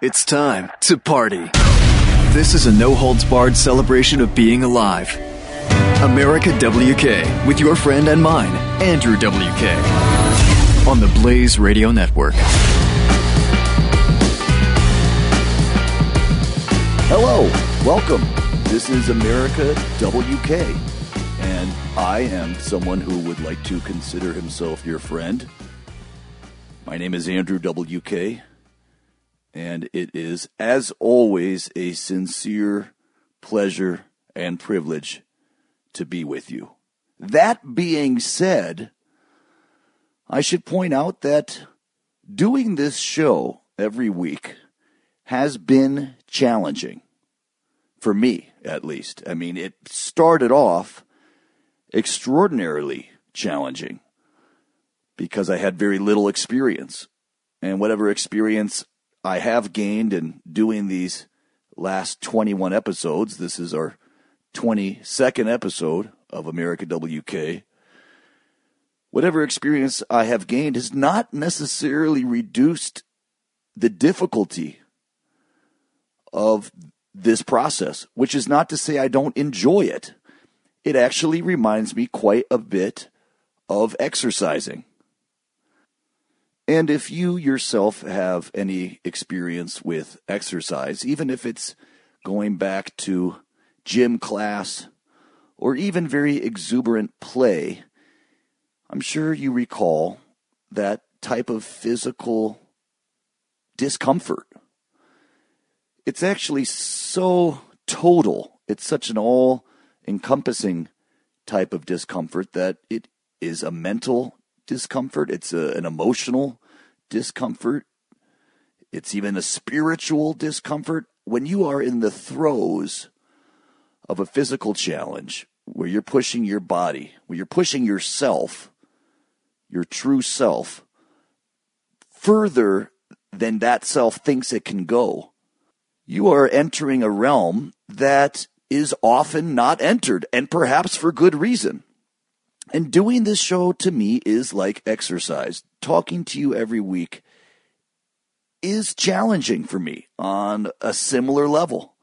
It's time to party. This is a no holds barred celebration of being alive. America WK with your friend and mine, Andrew WK, on the Blaze Radio Network. Hello, welcome. This is America WK, and I am someone who would like to consider himself your friend. My name is Andrew WK, and it is, as always, a sincere pleasure and privilege to be with you. That being said, I should point out that doing this show every week has been challenging. For me, at least. I mean, it started off extraordinarily challenging because I had very little experience. And whatever experience I have gained in doing these last 21 episodes, this is our 22nd episode of America WK. Whatever experience I have gained has not necessarily reduced the difficulty of this process, which is not to say I don't enjoy it. It actually reminds me quite a bit of exercising. And if you yourself have any experience with exercise, even if it's going back to gym class or even very exuberant play, I'm sure you recall that type of physical discomfort it's actually so total. It's such an all encompassing type of discomfort that it is a mental discomfort, it's a, an emotional discomfort, it's even a spiritual discomfort. When you are in the throes of a physical challenge where you're pushing your body, where you're pushing yourself, your true self, further than that self thinks it can go, you are entering a realm that is often not entered, and perhaps for good reason. And doing this show to me is like exercise. Talking to you every week is challenging for me on a similar level.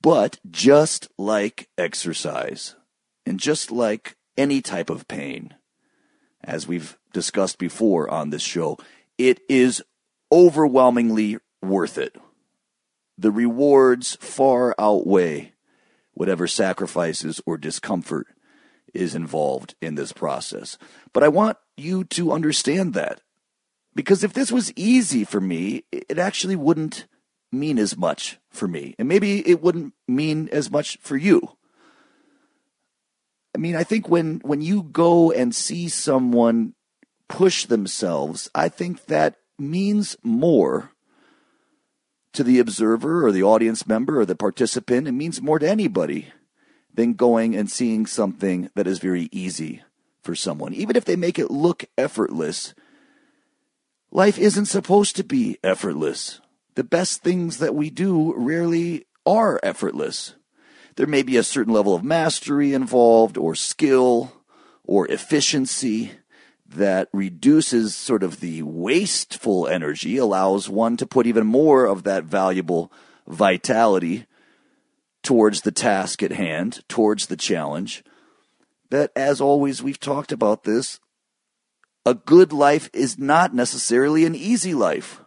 But just like exercise, and just like any type of pain, as we've discussed before on this show, it is overwhelmingly worth it the rewards far outweigh whatever sacrifices or discomfort is involved in this process. But I want you to understand that. Because if this was easy for me, it actually wouldn't mean as much for me. And maybe it wouldn't mean as much for you. I mean, I think when, when you go and see someone push themselves, I think that means more to the observer or the audience member or the participant. It means more to anybody than going and seeing something that is very easy for someone. Even if they make it look effortless, life isn't supposed to be effortless. The best things that we do rarely are effortless. There may be a certain level of mastery involved, or skill, or efficiency that reduces sort of the wasteful energy, allows one to put even more of that valuable vitality towards the task at hand, towards the challenge. But as always, we've talked about this. A good life is not necessarily an easy life.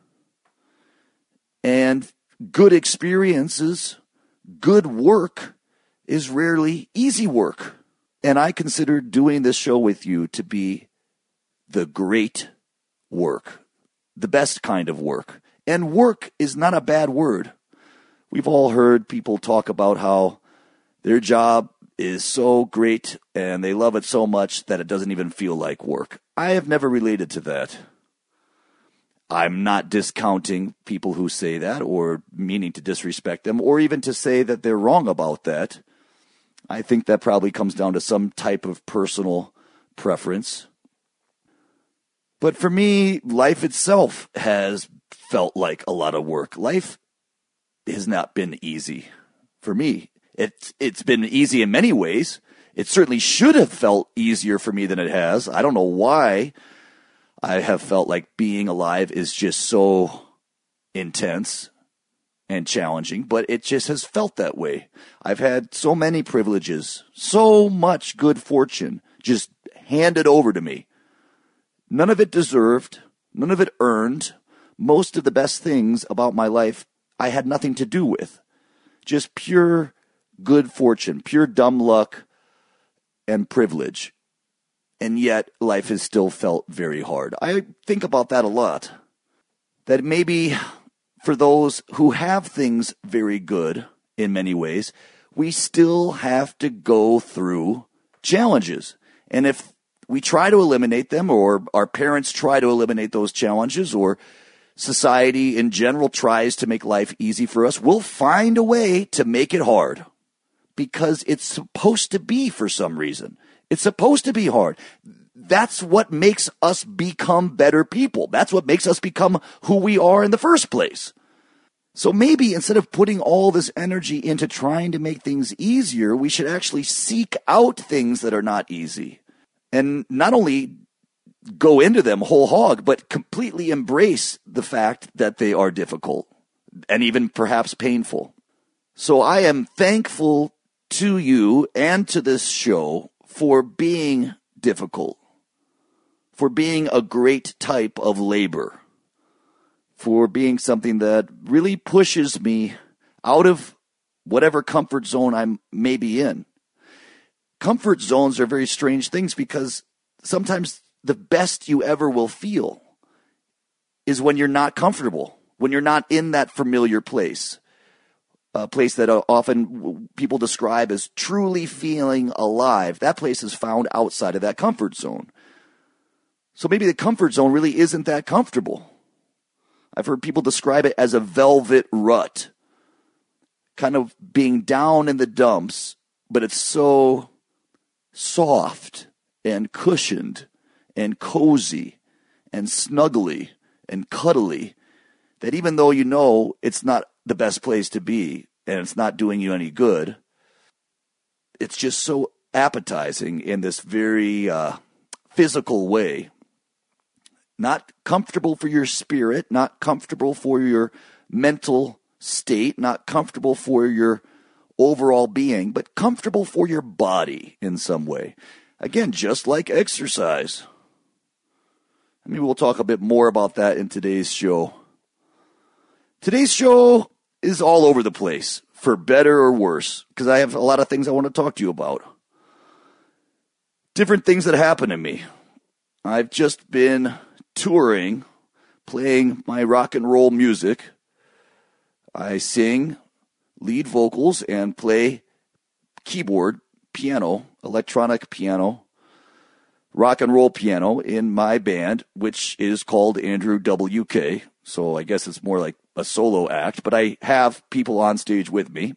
And good experiences, good work is rarely easy work. And I consider doing this show with you to be the great work, the best kind of work. And work is not a bad word. We've all heard people talk about how their job is so great and they love it so much that it doesn't even feel like work. I have never related to that. I'm not discounting people who say that or meaning to disrespect them or even to say that they're wrong about that. I think that probably comes down to some type of personal preference. But for me, life itself has felt like a lot of work. Life has not been easy for me. It's it's been easy in many ways. It certainly should have felt easier for me than it has. I don't know why I have felt like being alive is just so intense and challenging, but it just has felt that way. I've had so many privileges, so much good fortune just handed over to me. None of it deserved, none of it earned. Most of the best things about my life I had nothing to do with. Just pure good fortune, pure dumb luck and privilege. And yet life has still felt very hard. I think about that a lot. That maybe for those who have things very good in many ways, we still have to go through challenges. And if we try to eliminate them, or our parents try to eliminate those challenges, or society in general tries to make life easy for us, we'll find a way to make it hard because it's supposed to be for some reason. It's supposed to be hard that's what makes us become better people. That's what makes us become who we are in the first place. So maybe instead of putting all this energy into trying to make things easier, we should actually seek out things that are not easy and not only go into them whole hog, but completely embrace the fact that they are difficult and even perhaps painful. So I am thankful to you and to this show for being difficult for being a great type of labor, for being something that really pushes me out of whatever comfort zone I may be in. Comfort zones are very strange things because sometimes the best you ever will feel is when you're not comfortable, when you're not in that familiar place. A place that uh, often people describe as truly feeling alive. That place is found outside of that comfort zone. So maybe the comfort zone really isn't that comfortable. I've heard people describe it as a velvet rut, kind of being down in the dumps, but it's so soft and cushioned and cozy and snuggly and cuddly that even though you know it's not the best place to be and it's not doing you any good, it's just so appetizing in this very uh, physical way not comfortable for your spirit, not comfortable for your mental state, not comfortable for your overall being, but comfortable for your body in some way. Again, just like exercise. Maybe we'll talk a bit more about that in today's show. Today's show is all over the place, for better or worse, because I have a lot of things I want to talk to you about. Different things that happen to me. I've just been touring, playing my rock and roll music. I sing lead vocals and play keyboard, piano, electronic piano, rock and roll piano in my band, which is called Andrew WK. So I guess it's more like a solo act, but I have people on stage with me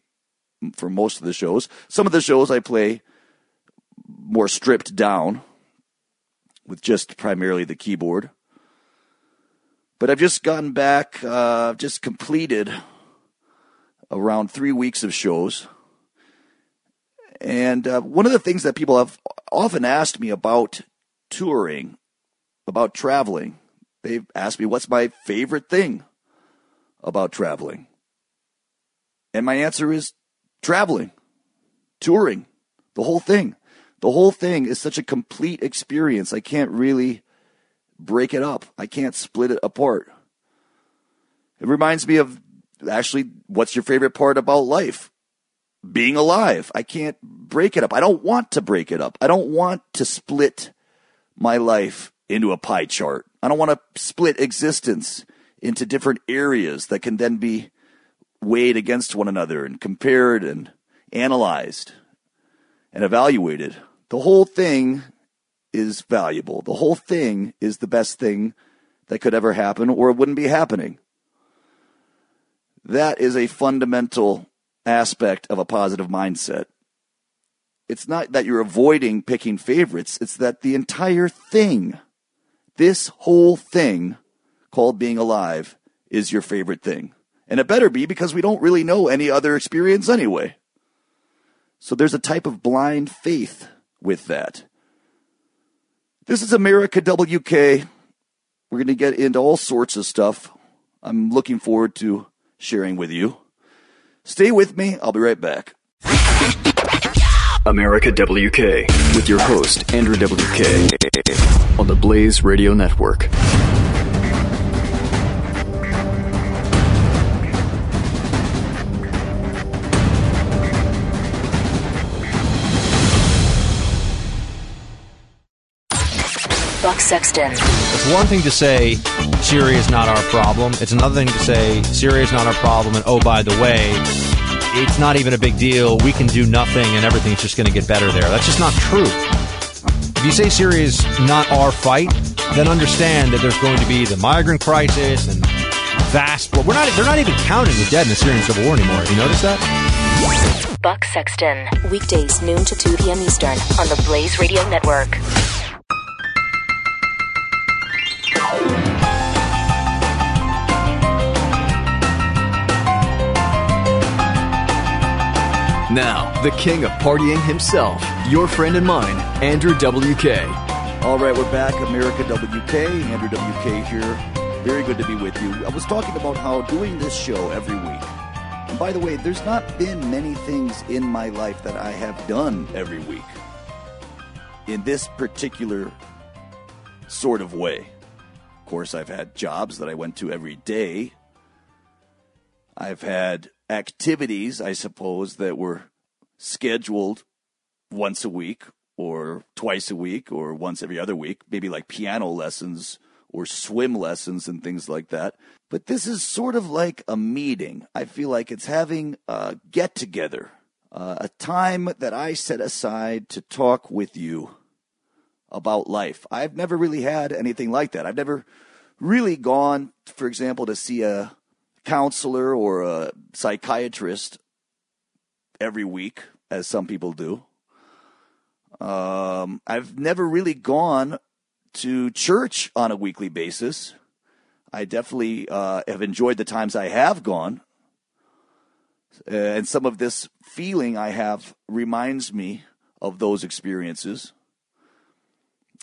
for most of the shows. Some of the shows I play more stripped down with just primarily the keyboard. But I've just gotten back, uh, just completed around three weeks of shows. And uh, one of the things that people have often asked me about touring, about traveling, they've asked me what's my favorite thing about traveling. And my answer is traveling, touring, the whole thing. The whole thing is such a complete experience. I can't really break it up. I can't split it apart. It reminds me of actually what's your favorite part about life? Being alive. I can't break it up. I don't want to break it up. I don't want to split my life into a pie chart. I don't want to split existence into different areas that can then be weighed against one another and compared and analyzed and evaluated. The whole thing is valuable. The whole thing is the best thing that could ever happen, or it wouldn't be happening. That is a fundamental aspect of a positive mindset. It's not that you're avoiding picking favorites, it's that the entire thing, this whole thing called being alive, is your favorite thing. And it better be because we don't really know any other experience anyway. So there's a type of blind faith with that. This is America WK. We're going to get into all sorts of stuff I'm looking forward to sharing with you. Stay with me. I'll be right back. America WK with your host, Andrew WK, on the Blaze Radio Network. Buck Sexton. It's one thing to say Syria is not our problem. It's another thing to say Syria is not our problem, and oh, by the way, it's not even a big deal. We can do nothing, and everything's just going to get better there. That's just not true. If you say Syria is not our fight, then understand that there's going to be the migrant crisis and vast. We're not. They're not even counting the dead in the Syrian civil war anymore. Have you noticed that? Buck Sexton. Weekdays, noon to 2 p.m. Eastern on the Blaze Radio Network. Now, the king of partying himself, your friend and mine, Andrew WK. All right, we're back. America WK, Andrew WK here. Very good to be with you. I was talking about how doing this show every week. And by the way, there's not been many things in my life that I have done every week in this particular sort of way. Of course, I've had jobs that I went to every day. I've had activities, I suppose, that were scheduled once a week or twice a week or once every other week, maybe like piano lessons or swim lessons and things like that. But this is sort of like a meeting. I feel like it's having a get together, uh, a time that I set aside to talk with you about life. I've never really had anything like that. I've never really gone, for example, to see a counselor or a psychiatrist every week, as some people do. Um, I've never really gone to church on a weekly basis. I definitely uh, have enjoyed the times I have gone. and some of this feeling I have reminds me of those experiences.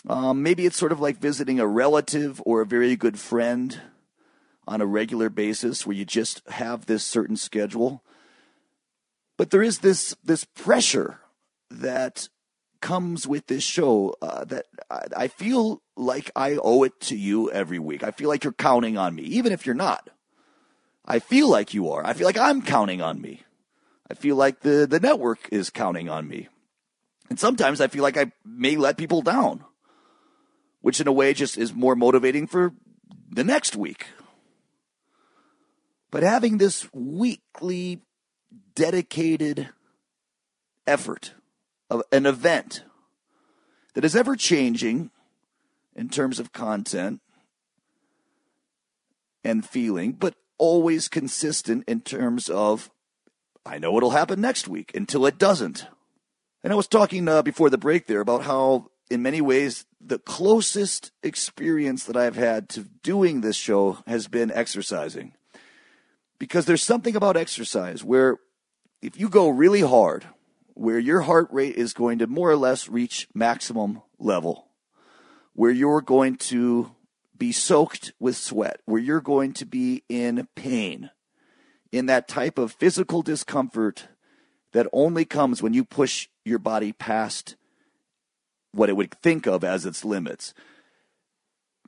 Um, maybe it's sort of like visiting a relative or a very good friend on a regular basis where you just have this certain schedule. But there is this this pressure that comes with this show uh, that I, I feel like I owe it to you every week. I feel like you're counting on me, even if you're not. I feel like you are. I feel like I'm counting on me. I feel like the, the network is counting on me. And sometimes I feel like I may let people down, which in a way just is more motivating for the next week. But having this weekly dedicated effort of an event that is ever changing in terms of content and feeling, but always consistent in terms of I know it'll happen next week until it doesn't. And I was talking uh, before the break there about how, in many ways, the closest experience that I've had to doing this show has been exercising because there's something about exercise where if you go really hard, where your heart rate is going to more or less reach maximum level, where you're going to be soaked with sweat, where you're going to be in pain, in that type of physical discomfort that only comes when you push your body past what it would think of as its limits.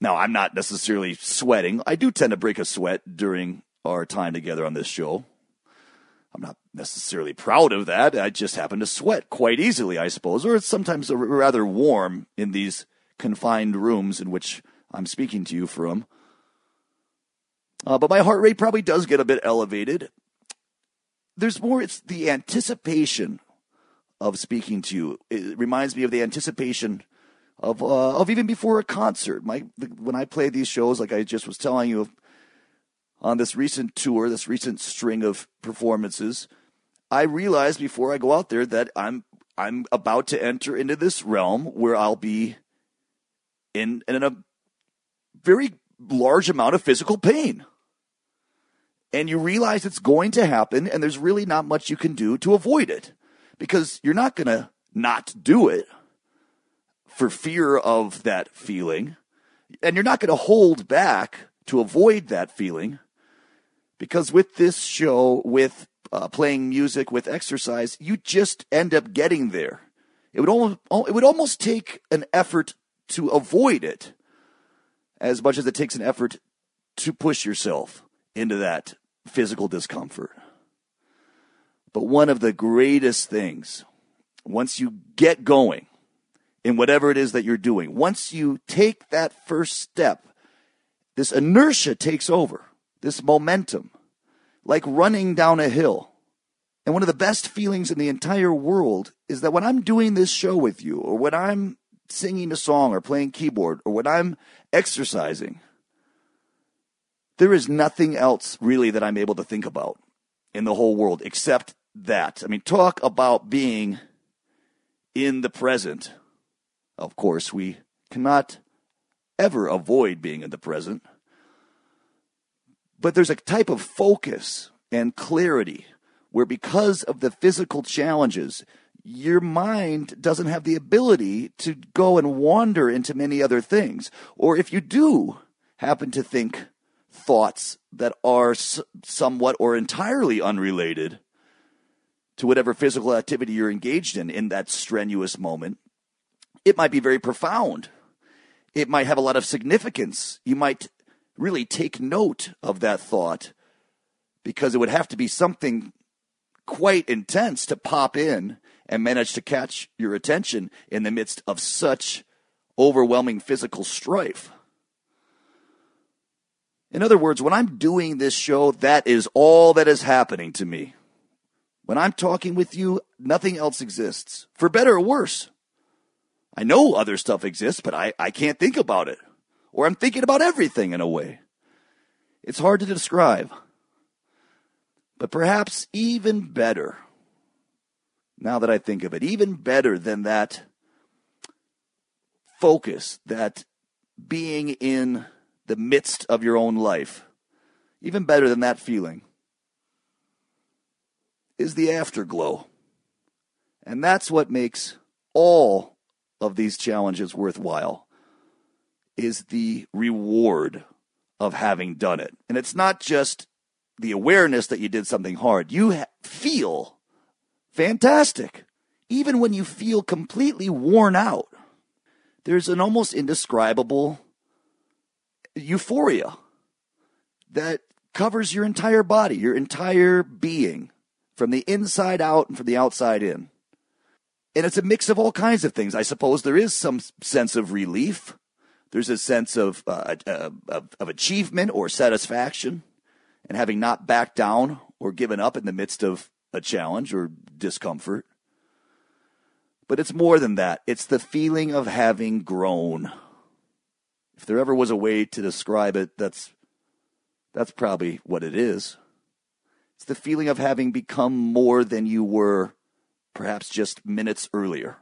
Now, I'm not necessarily sweating. I do tend to break a sweat during our time together on this show. I'm not necessarily proud of that. I just happen to sweat quite easily, I suppose, or it's sometimes rather warm in these confined rooms in which I'm speaking to you from. Uh, but my heart rate probably does get a bit elevated. There's more, it's the anticipation of speaking to you. It reminds me of the anticipation of uh, of even before a concert. My when I play these shows, like I just was telling you, on this recent tour, this recent string of performances, I realized before I go out there that I'm I'm about to enter into this realm where I'll be in in a very large amount of physical pain. And you realize it's going to happen and there's really not much you can do to avoid it because you're not going to not do it for fear of that feeling and you're not going to hold back to avoid that feeling Because with this show, with uh, playing music, with exercise, you just end up getting there. It would almost it would almost take an effort to avoid it, as much as it takes an effort to push yourself into that physical discomfort. But one of the greatest things, once you get going in whatever it is that you're doing, once you take that first step, this inertia takes over, this momentum, like running down a hill. And one of the best feelings in the entire world is that when I'm doing this show with you, or when I'm singing a song, or playing keyboard, or when I'm exercising, there is nothing else really that I'm able to think about in the whole world except that. I mean, talk about being in the present. Of course, we cannot ever avoid being in the present. But there's a type of focus and clarity where, because of the physical challenges, your mind doesn't have the ability to go and wander into many other things. Or if you do happen to think thoughts that are somewhat or entirely unrelated to whatever physical activity you're engaged in in that strenuous moment, it might be very profound. It might have a lot of significance. You might really take note of that thought because it would have to be something quite intense to pop in and manage to catch your attention in the midst of such overwhelming physical strife. In other words, when I'm doing this show, that is all that is happening to me. When I'm talking with you, nothing else exists, for better or worse. I know other stuff exists, but I, I can't think about it. Or I'm thinking about everything in a way. It's hard to describe. But perhaps even better, now that I think of it, even better than that focus, that being in the midst of your own life, even better than that feeling, is the afterglow. And that's what makes all of these challenges worthwhile is the reward of having done it. And it's not just the awareness that you did something hard. You ha- feel fantastic. Even when you feel completely worn out, there's an almost indescribable euphoria that covers your entire body, your entire being, from the inside out and from the outside in. And it's a mix of all kinds of things. I suppose there is some sense of relief. There's a sense of, uh, uh, of, of achievement or satisfaction and having not backed down or given up in the midst of a challenge or discomfort. But it's more than that. It's the feeling of having grown. If there ever was a way to describe it, that's that's probably what it is. It's the feeling of having become more than you were perhaps just minutes earlier.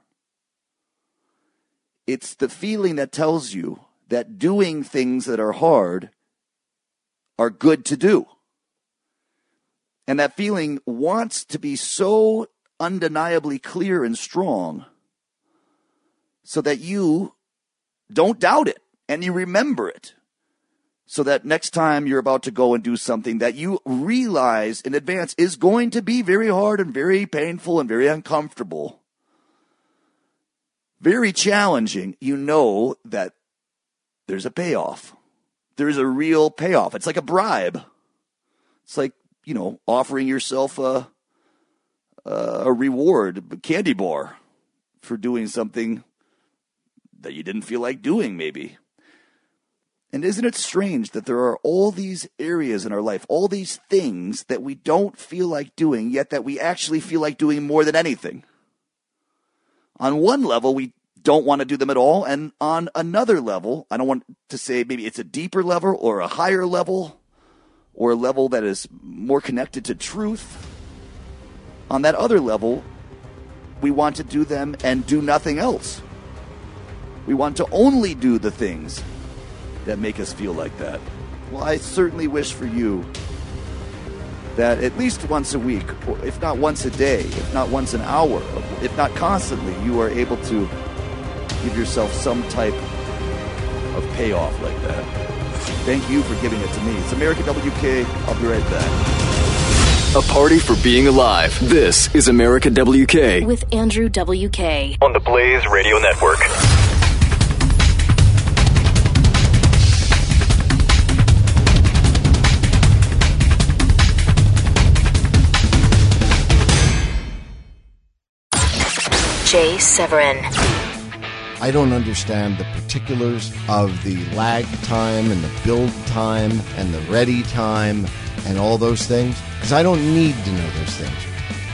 It's the feeling that tells you that doing things that are hard are good to do. And that feeling wants to be so undeniably clear and strong so that you don't doubt it and you remember it so that next time you're about to go and do something that you realize in advance is going to be very hard and very painful and very uncomfortable, very challenging, you know that there's a payoff. There's a real payoff. It's like a bribe. It's like, you know, offering yourself a, a reward, a candy bar for doing something that you didn't feel like doing, maybe. And isn't it strange that there are all these areas in our life, all these things that we don't feel like doing, yet that we actually feel like doing more than anything? On one level, we don't want to do them at all. And on another level, I don't want to say maybe it's a deeper level or a higher level or a level that is more connected to truth. On that other level, we want to do them and do nothing else. We want to only do the things that make us feel like that. Well, I certainly wish for you that at least once a week, if not once a day, if not once an hour, if not constantly, you are able to give yourself some type of payoff like that. Thank you for giving it to me. It's America WK. I'll be right back. A party for being alive. This is America WK With Andrew WK. on the Blaze Radio Network. Jay Severin. I don't understand the particulars of the lag time and the build time and the ready time and all those things because I don't need to know those things.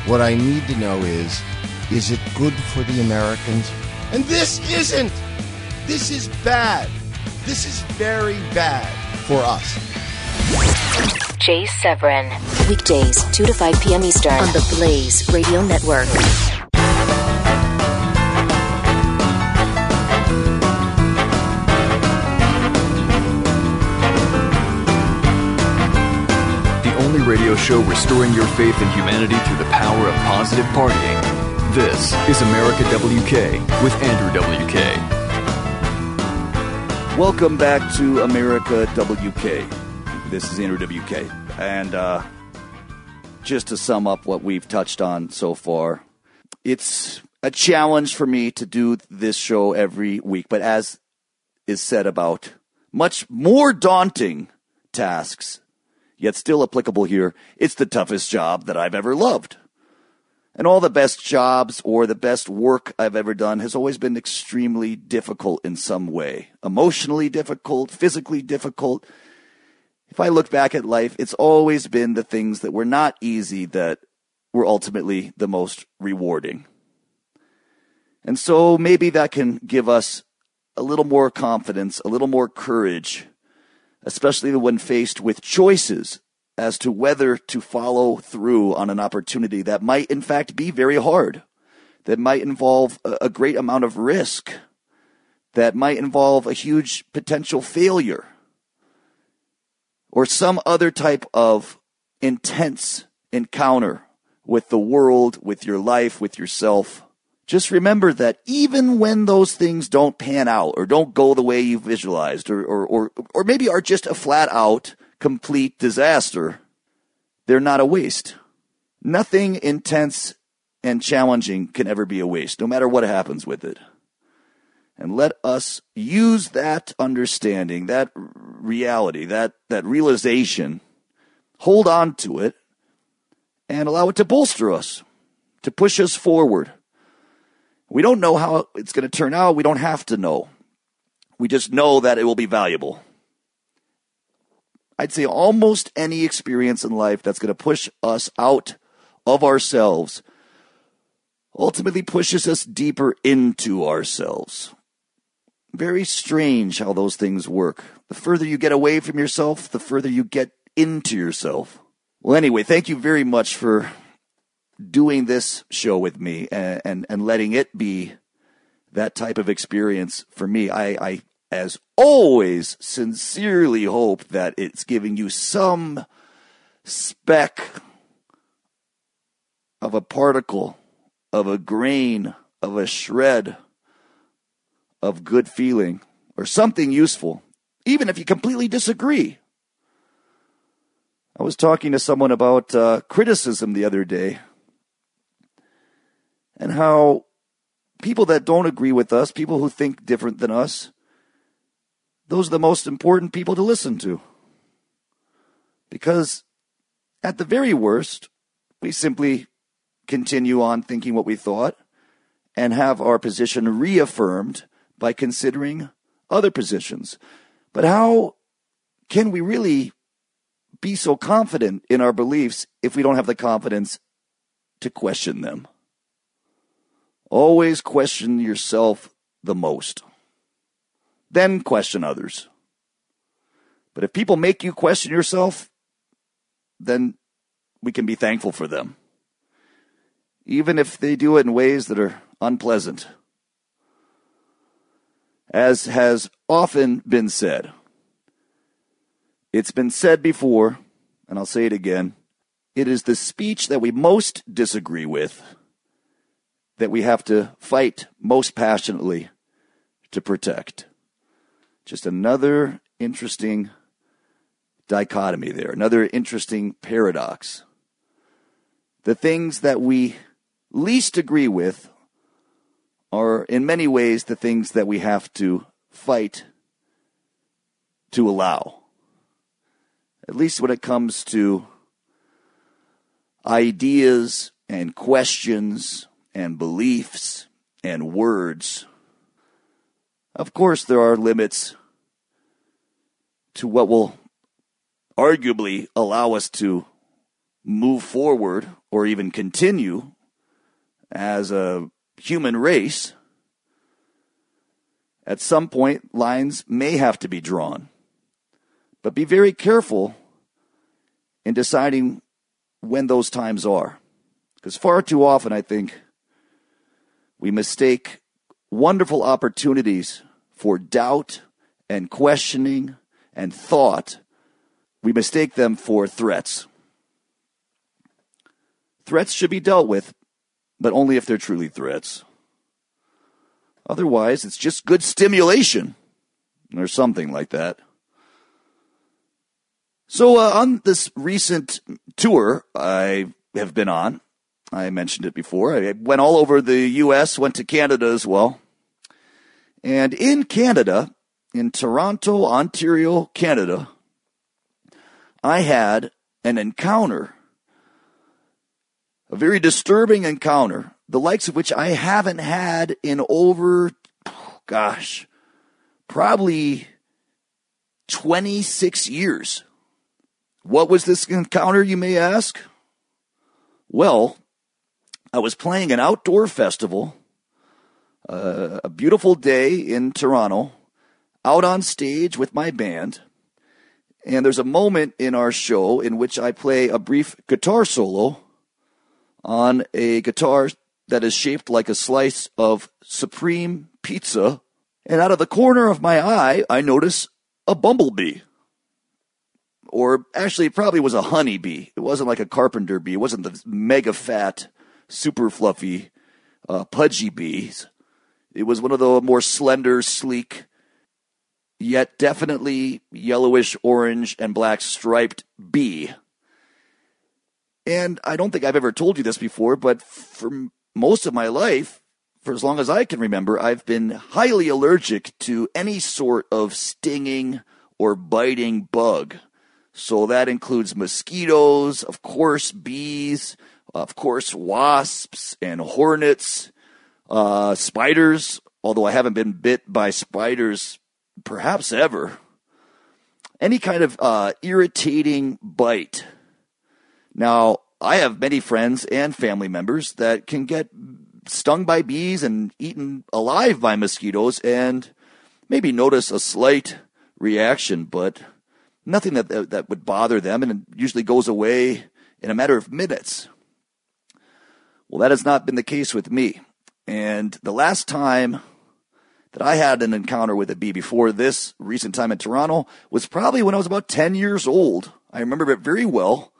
What I need to know is is it good for the Americans? And this isn't. This is bad. This is very bad for us. Jay Severin. Weekdays, 2 to 5 p.m. Eastern on the Blaze Radio Network. Radio show restoring your faith in humanity through the power of positive partying. This is America WK with Andrew WK. Welcome back to America WK. This is Andrew WK. And uh, just to sum up what we've touched on so far, it's a challenge for me to do this show every week. But as is said about much more daunting tasks, yet still applicable here, it's the toughest job that I've ever loved. And all the best jobs or the best work I've ever done has always been extremely difficult in some way. Emotionally difficult, physically difficult. If I look back at life, it's always been the things that were not easy that were ultimately the most rewarding. And so maybe that can give us a little more confidence, a little more courage, especially when faced with choices as to whether to follow through on an opportunity that might, in fact, be very hard, that might involve a great amount of risk, that might involve a huge potential failure, or some other type of intense encounter with the world, with your life, with yourself. Just remember that even when those things don't pan out or don't go the way you visualized or, or, or, or maybe are just a flat out complete disaster, they're not a waste. Nothing intense and challenging can ever be a waste, no matter what happens with it. And let us use that understanding, that reality, that, that realization, hold on to it, and allow it to bolster us, to push us forward. We don't know how it's going to turn out. We don't have to know. We just know that it will be valuable. I'd say almost any experience in life that's going to push us out of ourselves ultimately pushes us deeper into ourselves. Very strange how those things work. The further you get away from yourself, the further you get into yourself. Well, anyway, thank you very much for doing this show with me and, and, and letting it be that type of experience for me. I, I, as always, sincerely hope that it's giving you some speck of a particle, of a grain, of a shred of good feeling or something useful, even if you completely disagree. I was talking to someone about uh, criticism the other day and how people that don't agree with us, people who think different than us, those are the most important people to listen to. Because at the very worst, we simply continue on thinking what we thought and have our position reaffirmed by considering other positions. But how can we really be so confident in our beliefs if we don't have the confidence to question them? Always question yourself the most, then question others. But if people make you question yourself, then we can be thankful for them, even if they do it in ways that are unpleasant. As has often been said, it's been said before, and I'll say it again it is the speech that we most disagree with that we have to fight most passionately to protect. Just another interesting dichotomy there, another interesting paradox. The things that we least agree with are, in many ways, the things that we have to fight to allow. At least when it comes to ideas and questions and beliefs and words. Of course, there are limits to what will arguably allow us to move forward or even continue as a human race. At some point, lines may have to be drawn. But be very careful in deciding when those times are. Because far too often, I think, we mistake wonderful opportunities for doubt and questioning and thought. We mistake them for threats. Threats should be dealt with, but only if they're truly threats. Otherwise, it's just good stimulation or something like that. So, uh, on this recent tour I have been on, I mentioned it before. I went all over the U.S., went to Canada as well. And in Canada, in Toronto, Ontario, Canada, I had an encounter, a very disturbing encounter, the likes of which I haven't had in over, gosh, probably 26 years. What was this encounter, you may ask? Well, I was playing an outdoor festival, uh, a beautiful day in Toronto, out on stage with my band. And there's a moment in our show in which I play a brief guitar solo on a guitar that is shaped like a slice of supreme pizza. And out of the corner of my eye, I notice a bumblebee or actually it probably was a honeybee. It wasn't like a carpenter bee. It wasn't the mega fat, super fluffy, uh, pudgy bees. It was one of the more slender, sleek, yet definitely yellowish, orange, and black striped bee. And I don't think I've ever told you this before, but for most of my life, for as long as I can remember, I've been highly allergic to any sort of stinging or biting bug. So that includes mosquitoes, of course, bees, of course, wasps and hornets, uh, spiders, although I haven't been bit by spiders perhaps ever. Any kind of uh, irritating bite. Now, I have many friends and family members that can get stung by bees and eaten alive by mosquitoes and maybe notice a slight reaction, but nothing that, that would bother them, and it usually goes away in a matter of minutes. Well, that has not been the case with me. And the last time that I had an encounter with a bee before this recent time in Toronto was probably when I was about 10 years old. I remember it very well.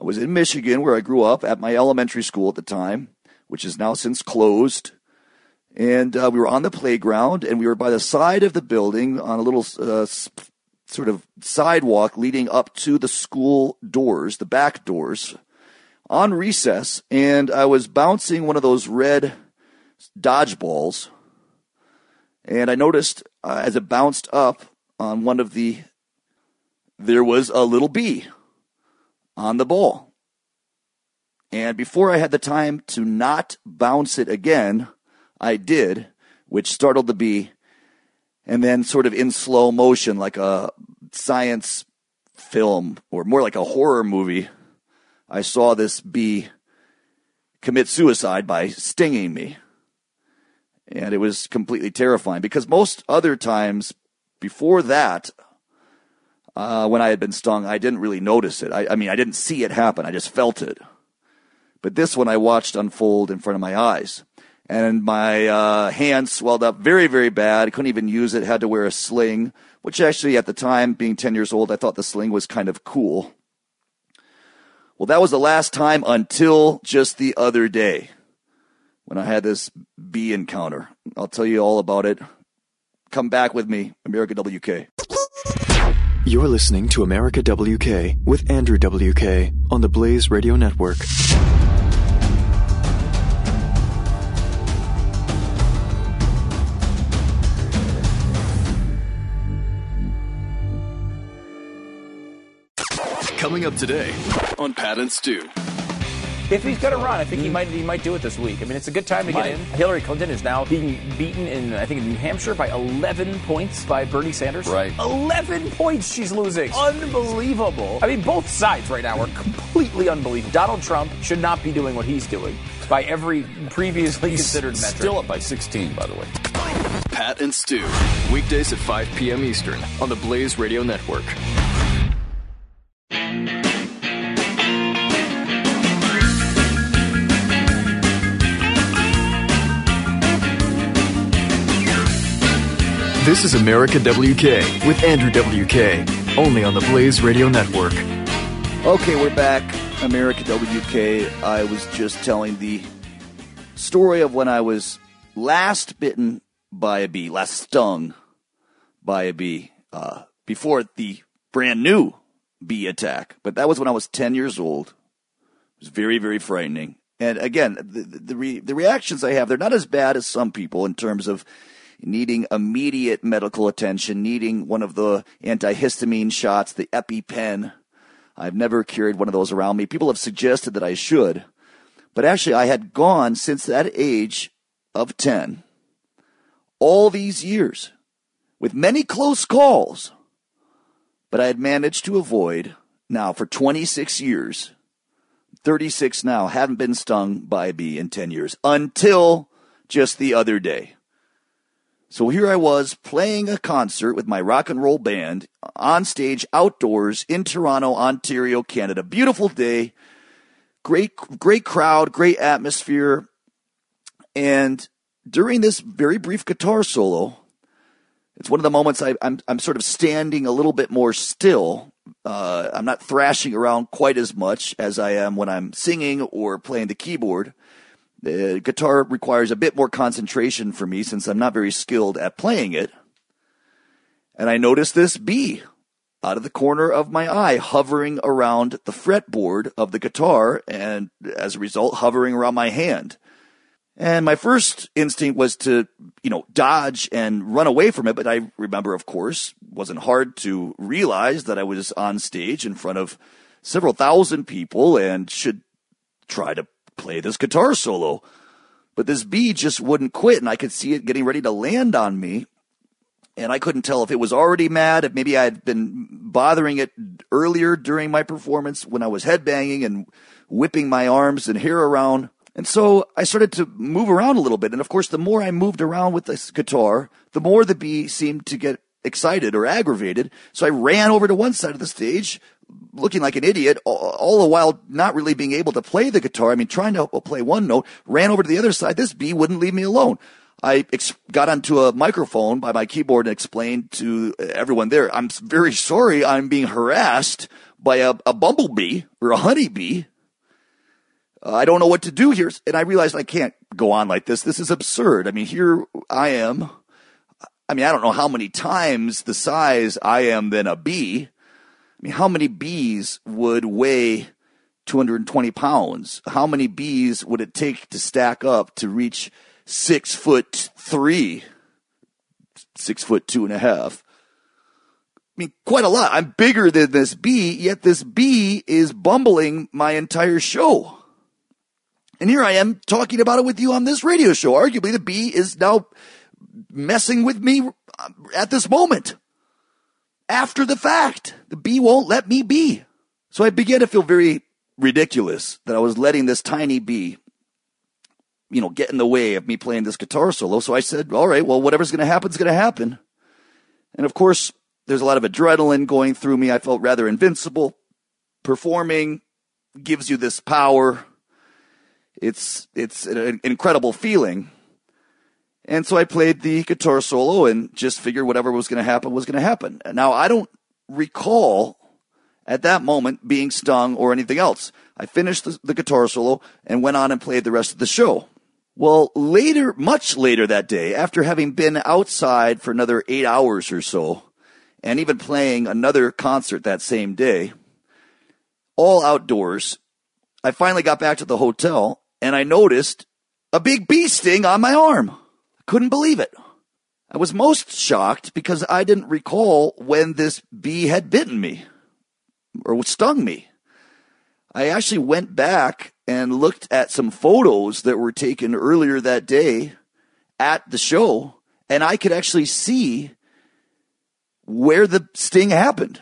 I was in Michigan where I grew up at my elementary school at the time, which is now since closed. And uh, we were on the playground and we were by the side of the building on a little uh, sort of sidewalk leading up to the school doors, the back doors, on recess, and I was bouncing one of those red dodgeballs, and I noticed uh, as it bounced up on one of the, there was a little bee on the ball. And before I had the time to not bounce it again, I did, which startled the bee and then sort of in slow motion, like a science film or more like a horror movie, I saw this bee commit suicide by stinging me. And it was completely terrifying because most other times before that, uh, when I had been stung, I didn't really notice it. I, I mean, I didn't see it happen. I just felt it. But this one I watched unfold in front of my eyes and my uh, hand swelled up very, very bad. I couldn't even use it. Had to wear a sling, which actually, at the time, being 10 years old, I thought the sling was kind of cool. Well, that was the last time until just the other day when I had this bee encounter. I'll tell you all about it. Come back with me, America WK. You're listening to America WK with Andrew WK on the Blaze Radio Network. Coming up today on Pat and Stu. If he's going to run, I think he hmm. might he might do it this week. I mean, it's a good time to get in. Hillary Clinton is now being beaten in I think in New Hampshire by 11 points by Bernie Sanders. Right. 11 points she's losing. Unbelievable. I mean, both sides right now are completely unbelievable. Donald Trump should not be doing what he's doing by every previously considered metric. Still up by 16, by the way. Pat and Stu, weekdays at 5 p.m. Eastern on the Blaze Radio Network. This is America WK with Andrew WK, only on the Blaze Radio Network. Okay, we're back. America WK. I was just telling the story of when I was last bitten by a bee, last stung by a bee, uh, before the brand new bee attack. But that was when I was 10 years old. It was very, very frightening. And again, the, the, re, the reactions I have, they're not as bad as some people in terms of needing immediate medical attention, needing one of the antihistamine shots, the EpiPen. I've never carried one of those around me. People have suggested that I should, but actually I had gone since that age of 10, all these years, with many close calls, but I had managed to avoid now for 26 years, 36 now, haven't been stung by a bee in 10 years until just the other day. So here I was playing a concert with my rock and roll band on stage outdoors in Toronto, Ontario, Canada. Beautiful day. Great, great crowd, great atmosphere. And during this very brief guitar solo, it's one of the moments I, am I'm, I'm sort of standing a little bit more still. Uh, I'm not thrashing around quite as much as I am when I'm singing or playing the keyboard. The guitar requires a bit more concentration for me since I'm not very skilled at playing it. And I noticed this bee out of the corner of my eye hovering around the fretboard of the guitar and as a result hovering around my hand. And my first instinct was to, you know, dodge and run away from it. But I remember, of course, wasn't hard to realize that I was on stage in front of several thousand people and should try to play this guitar solo. But this bee just wouldn't quit, and I could see it getting ready to land on me. And I couldn't tell if it was already mad, if maybe I had been bothering it earlier during my performance when I was headbanging and whipping my arms and hair around. And so I started to move around a little bit. And of course, the more I moved around with this guitar, the more the bee seemed to get excited or aggravated. So I ran over to one side of the stage, looking like an idiot, all the while not really being able to play the guitar. I mean, trying to play one note, ran over to the other side. This bee wouldn't leave me alone. I ex- got onto a microphone by my keyboard and explained to everyone there, I'm very sorry I'm being harassed by a, a bumblebee or a honeybee. Uh, I don't know what to do here. And I realized I can't go on like this. This is absurd. I mean, here I am. I mean, I don't know how many times the size I am than a bee I mean, how many bees would weigh 220 pounds? How many bees would it take to stack up to reach six foot three, six foot two and a half? I mean, quite a lot. I'm bigger than this bee, yet this bee is bumbling my entire show. And here I am talking about it with you on this radio show. Arguably, the bee is now messing with me uh, at this moment after the fact. The bee won't let me be. So I began to feel very ridiculous that I was letting this tiny bee, you know, get in the way of me playing this guitar solo. So I said, all right, well, whatever's going to happen is going to happen. And of course, there's a lot of adrenaline going through me. I felt rather invincible. Performing gives you this power. It's, it's an incredible feeling. And so I played the guitar solo and just figured whatever was going to happen was going to happen. Now, I don't recall at that moment being stung or anything else. I finished the, the, guitar solo and went on and played the rest of the show. Well, later, much later that day, after having been outside for another eight hours or so, and even playing another concert that same day, all outdoors. I finally got back to the hotel and I noticed a big bee sting on my arm. Couldn't believe it. I was most shocked because I didn't recall when this bee had bitten me or stung me. I actually went back and looked at some photos that were taken earlier that day at the show, and I could actually see where the sting happened.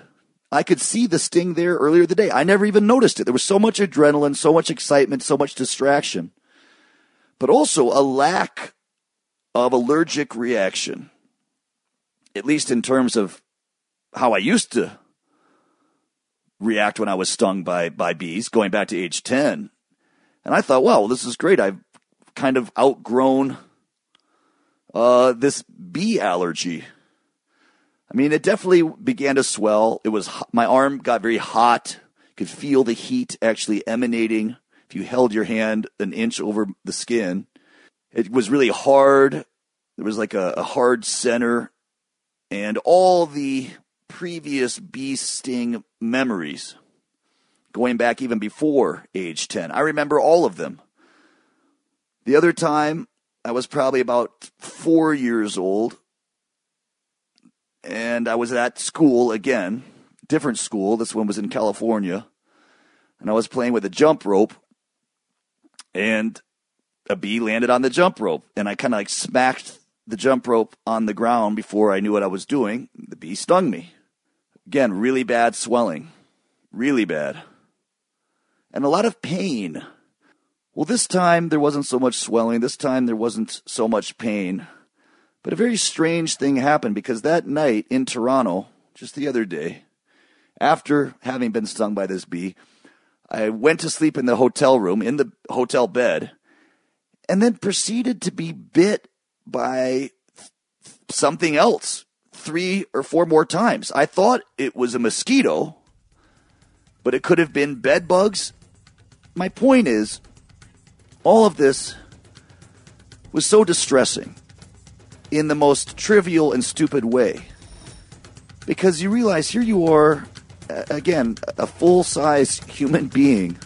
I could see the sting there earlier the day. I never even noticed it. There was so much adrenaline, so much excitement, so much distraction, but also a lack of allergic reaction, at least in terms of how I used to react when I was stung by, by bees, going back to age 10. And I thought, well, this is great. I've kind of outgrown uh, this bee allergy. I mean, it definitely began to swell. It was my arm got very hot. Could feel the heat actually emanating if you held your hand an inch over the skin. It was really hard. There was like a, a hard center, and all the previous bee sting memories going back even before age 10. I remember all of them. The other time, I was probably about four years old, and I was at school again, different school. This one was in California, and I was playing with a jump rope, and a bee landed on the jump rope, and I kind of like smacked the jump rope on the ground before I knew what I was doing. The bee stung me. Again, really bad swelling. Really bad. And a lot of pain. Well, this time there wasn't so much swelling. This time there wasn't so much pain. But a very strange thing happened because that night in Toronto, just the other day, after having been stung by this bee, I went to sleep in the hotel room, in the hotel bed, and then proceeded to be bit by something else three or four more times. I thought it was a mosquito, but it could have been bed bugs. My point is, all of this was so distressing in the most trivial and stupid way. Because you realize here you are, again, a full sized human being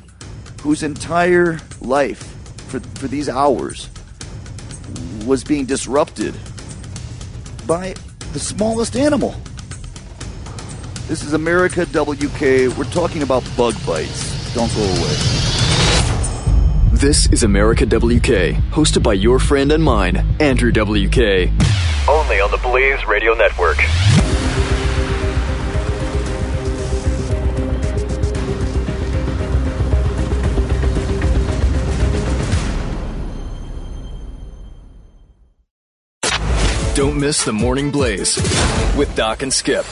whose entire life for, for these hours was being disrupted by the smallest animal. This is America WK. We're talking about bug bites. Don't go away. This is America WK, hosted by your friend and mine, Andrew WK. Only on the Blaze Radio Network. Don't miss the Morning Blaze with Doc and Skip.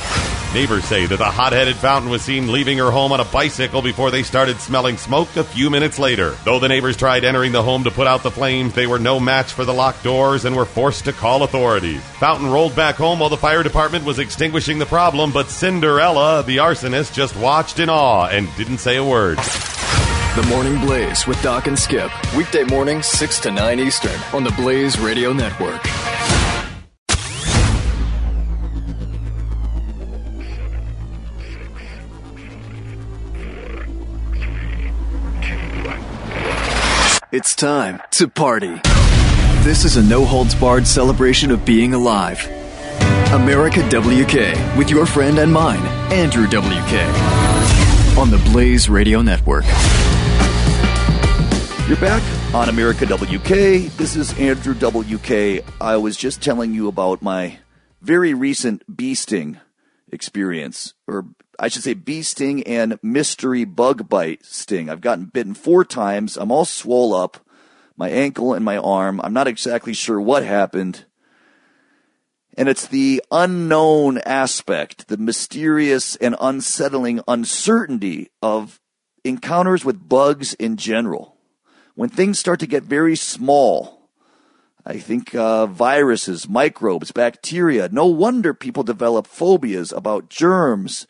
Neighbors say that the hot headed fountain was seen leaving her home on a bicycle before they started smelling smoke a few minutes later. Though the neighbors tried entering the home to put out the flames, they were no match for the locked doors and were forced to call authorities. Fountain rolled back home while the fire department was extinguishing the problem, but Cinderella, the arsonist, just watched in awe and didn't say a word. The Morning Blaze with Doc and Skip. Weekday mornings, 6 to 9 Eastern on the Blaze Radio Network. It's time to party. This is a no holds barred celebration of being alive. America WK with your friend and mine, Andrew WK, on the Blaze Radio Network. You're back on America WK. This is Andrew WK. I was just telling you about my very recent bee sting experience, or I should say bee sting and mystery bug bite sting. I've gotten bitten four times. I'm all swole up, my ankle and my arm. I'm not exactly sure what happened. And it's the unknown aspect, the mysterious and unsettling uncertainty of encounters with bugs in general. When things start to get very small, I think uh, viruses, microbes, bacteria. No wonder people develop phobias about germs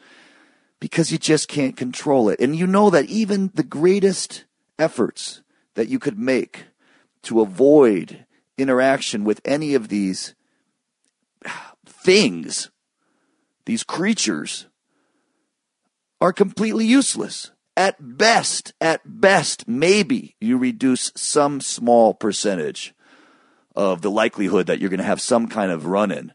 because you just can't control it. And you know that even the greatest efforts that you could make to avoid interaction with any of these things these creatures are completely useless. At best, at best, maybe you reduce some small percentage of the likelihood that you're going to have some kind of run in.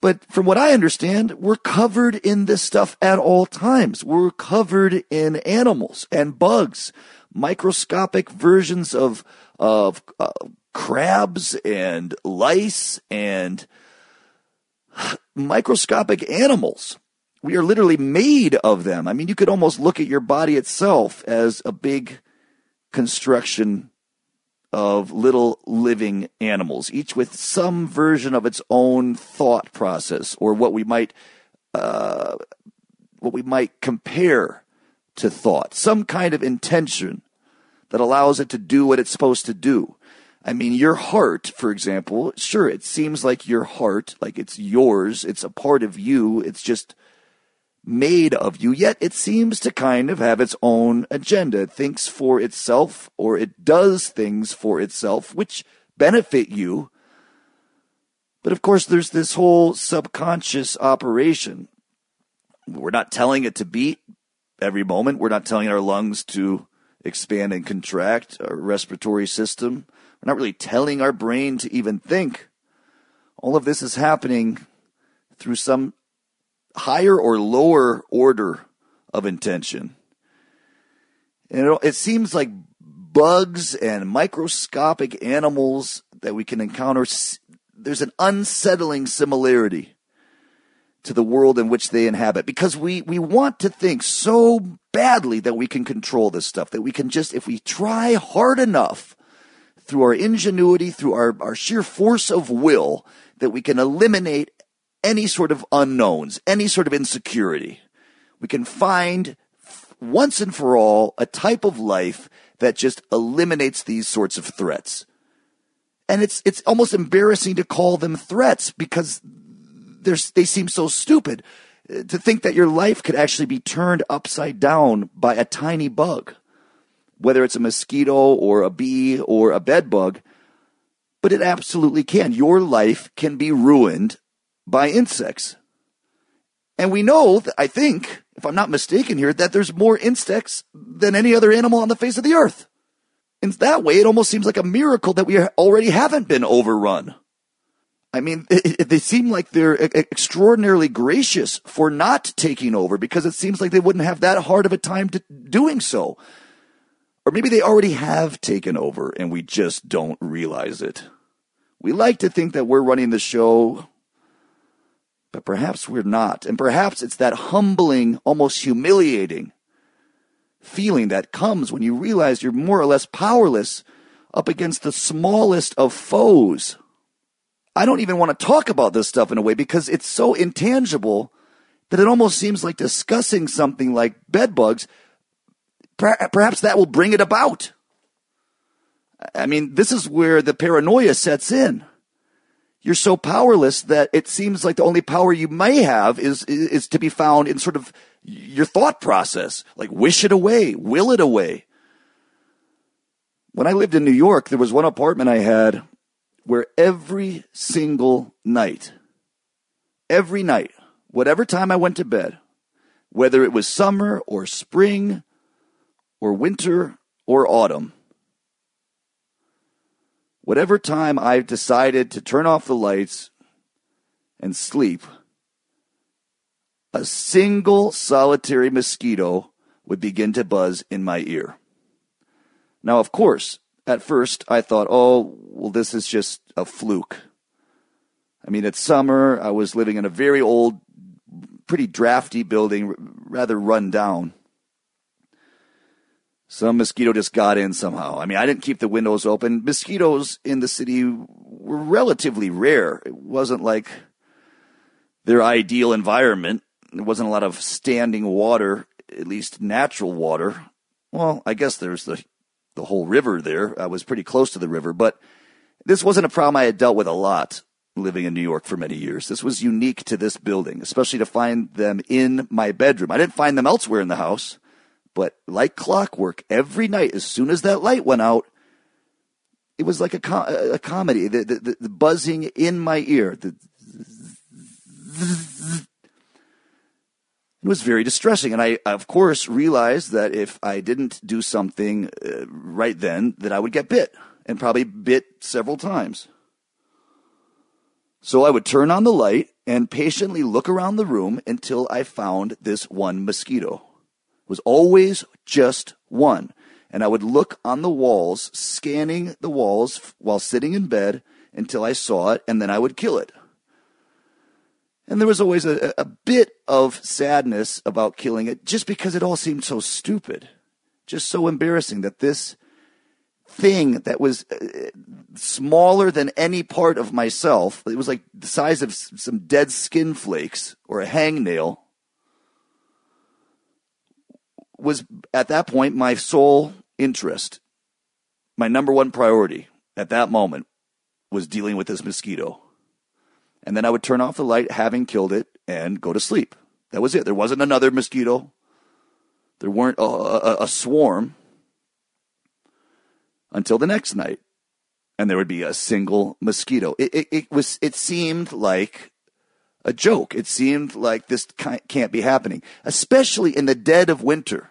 But from what I understand, we're covered in this stuff at all times. We're covered in animals and bugs, microscopic versions of, of uh, crabs and lice and microscopic animals. We are literally made of them. I mean, you could almost look at your body itself as a big construction of little living animals, each with some version of its own thought process, or what we might uh, what we might compare to thought, some kind of intention that allows it to do what it's supposed to do. I mean, your heart, for example, sure, it seems like your heart, like it's yours, it's a part of you, it's just made of you, yet it seems to kind of have its own agenda. It thinks for itself or it does things for itself, which benefit you. But of course, there's this whole subconscious operation. We're not telling it to beat every moment. We're not telling our lungs to expand and contract, our respiratory system. We're not really telling our brain to even think. All of this is happening through some higher or lower order of intention. And it, it seems like bugs and microscopic animals that we can encounter, there's an unsettling similarity to the world in which they inhabit because we, we want to think so badly that we can control this stuff, that we can just, if we try hard enough, through our ingenuity, through our, our sheer force of will, that we can eliminate any sort of unknowns, any sort of insecurity. We can find once and for all a type of life that just eliminates these sorts of threats. And it's, it's almost embarrassing to call them threats because they seem so stupid. Uh, to think that your life could actually be turned upside down by a tiny bug whether it's a mosquito or a bee or a bed bug, but it absolutely can. Your life can be ruined by insects. And we know, that, I think, if I'm not mistaken here, that there's more insects than any other animal on the face of the earth. In that way, it almost seems like a miracle that we already haven't been overrun. I mean, it, it, they seem like they're extraordinarily gracious for not taking over because it seems like they wouldn't have that hard of a time doing so. Or maybe they already have taken over and we just don't realize it. We like to think that we're running the show, but perhaps we're not. And perhaps it's that humbling, almost humiliating feeling that comes when you realize you're more or less powerless up against the smallest of foes. I don't even want to talk about this stuff in a way because it's so intangible that it almost seems like discussing something like bedbugs perhaps that will bring it about. I mean, this is where the paranoia sets in. You're so powerless that it seems like the only power you may have is, is to be found in sort of your thought process. Like wish it away, will it away. When I lived in New York, there was one apartment I had where every single night, every night, whatever time I went to bed, whether it was summer or spring or winter or autumn, whatever time I've decided to turn off the lights and sleep, a single solitary mosquito would begin to buzz in my ear. Now, of course, at first I thought, oh, well, this is just a fluke. I mean, it's summer. I was living in a very old, pretty drafty building, rather run down. Some mosquito just got in somehow. I mean, I didn't keep the windows open. Mosquitoes in the city were relatively rare. It wasn't like their ideal environment. There wasn't a lot of standing water, at least natural water. Well, I guess there's the the whole river there. I was pretty close to the river, but this wasn't a problem I had dealt with a lot living in New York for many years. This was unique to this building, especially to find them in my bedroom. I didn't find them elsewhere in the house. But like clockwork, every night, as soon as that light went out, it was like a, com- a comedy. The, the, the, buzzing in my ear. The, It was very distressing. And I, of course, realized that if I didn't do something uh, right then, that I would get bit and probably bit several times. So I would turn on the light and patiently look around the room until I found this one mosquito. Was always just one. And I would look on the walls, scanning the walls while sitting in bed until I saw it, and then I would kill it. And there was always a, a bit of sadness about killing it just because it all seemed so stupid, just so embarrassing that this thing that was uh, smaller than any part of myself, it was like the size of some dead skin flakes or a hangnail, was at that point my sole interest. My number one priority at that moment was dealing with this mosquito. And then I would turn off the light, having killed it, and go to sleep. That was it. There wasn't another mosquito. There weren't a, a, a swarm until the next night. And there would be a single mosquito. It, it, it was, it seemed like a joke. It seemed like this can't be happening, especially in the dead of winter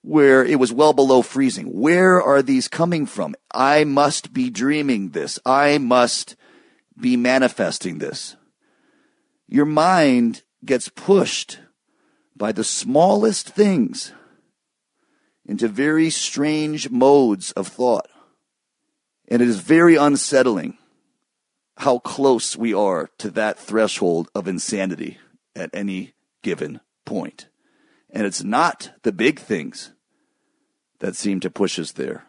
where it was well below freezing. Where are these coming from? I must be dreaming this. I must be manifesting this. Your mind gets pushed by the smallest things into very strange modes of thought. And it is very unsettling how close we are to that threshold of insanity at any given point. And it's not the big things that seem to push us there.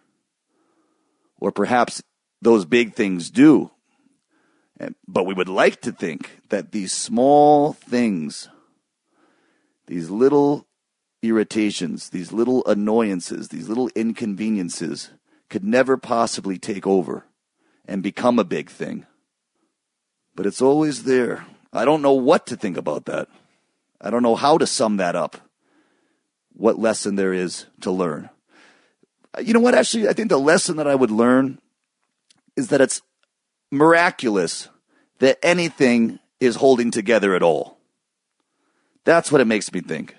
Or perhaps those big things do. But we would like to think that these small things, these little irritations, these little annoyances, these little inconveniences could never possibly take over and become a big thing. But it's always there. I don't know what to think about that. I don't know how to sum that up. What lesson there is to learn. You know what? Actually, I think the lesson that I would learn is that it's miraculous that anything is holding together at all. That's what it makes me think.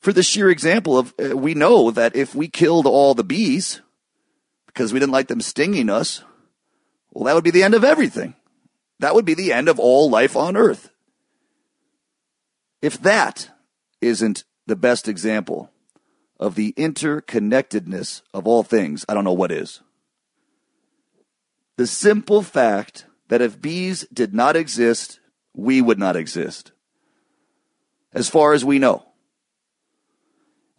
For the sheer example of, uh, we know that if we killed all the bees because we didn't like them stinging us, well, that would be the end of everything. That would be the end of all life on earth. If that isn't the best example of the interconnectedness of all things, I don't know what is. The simple fact that if bees did not exist, we would not exist. As far as we know.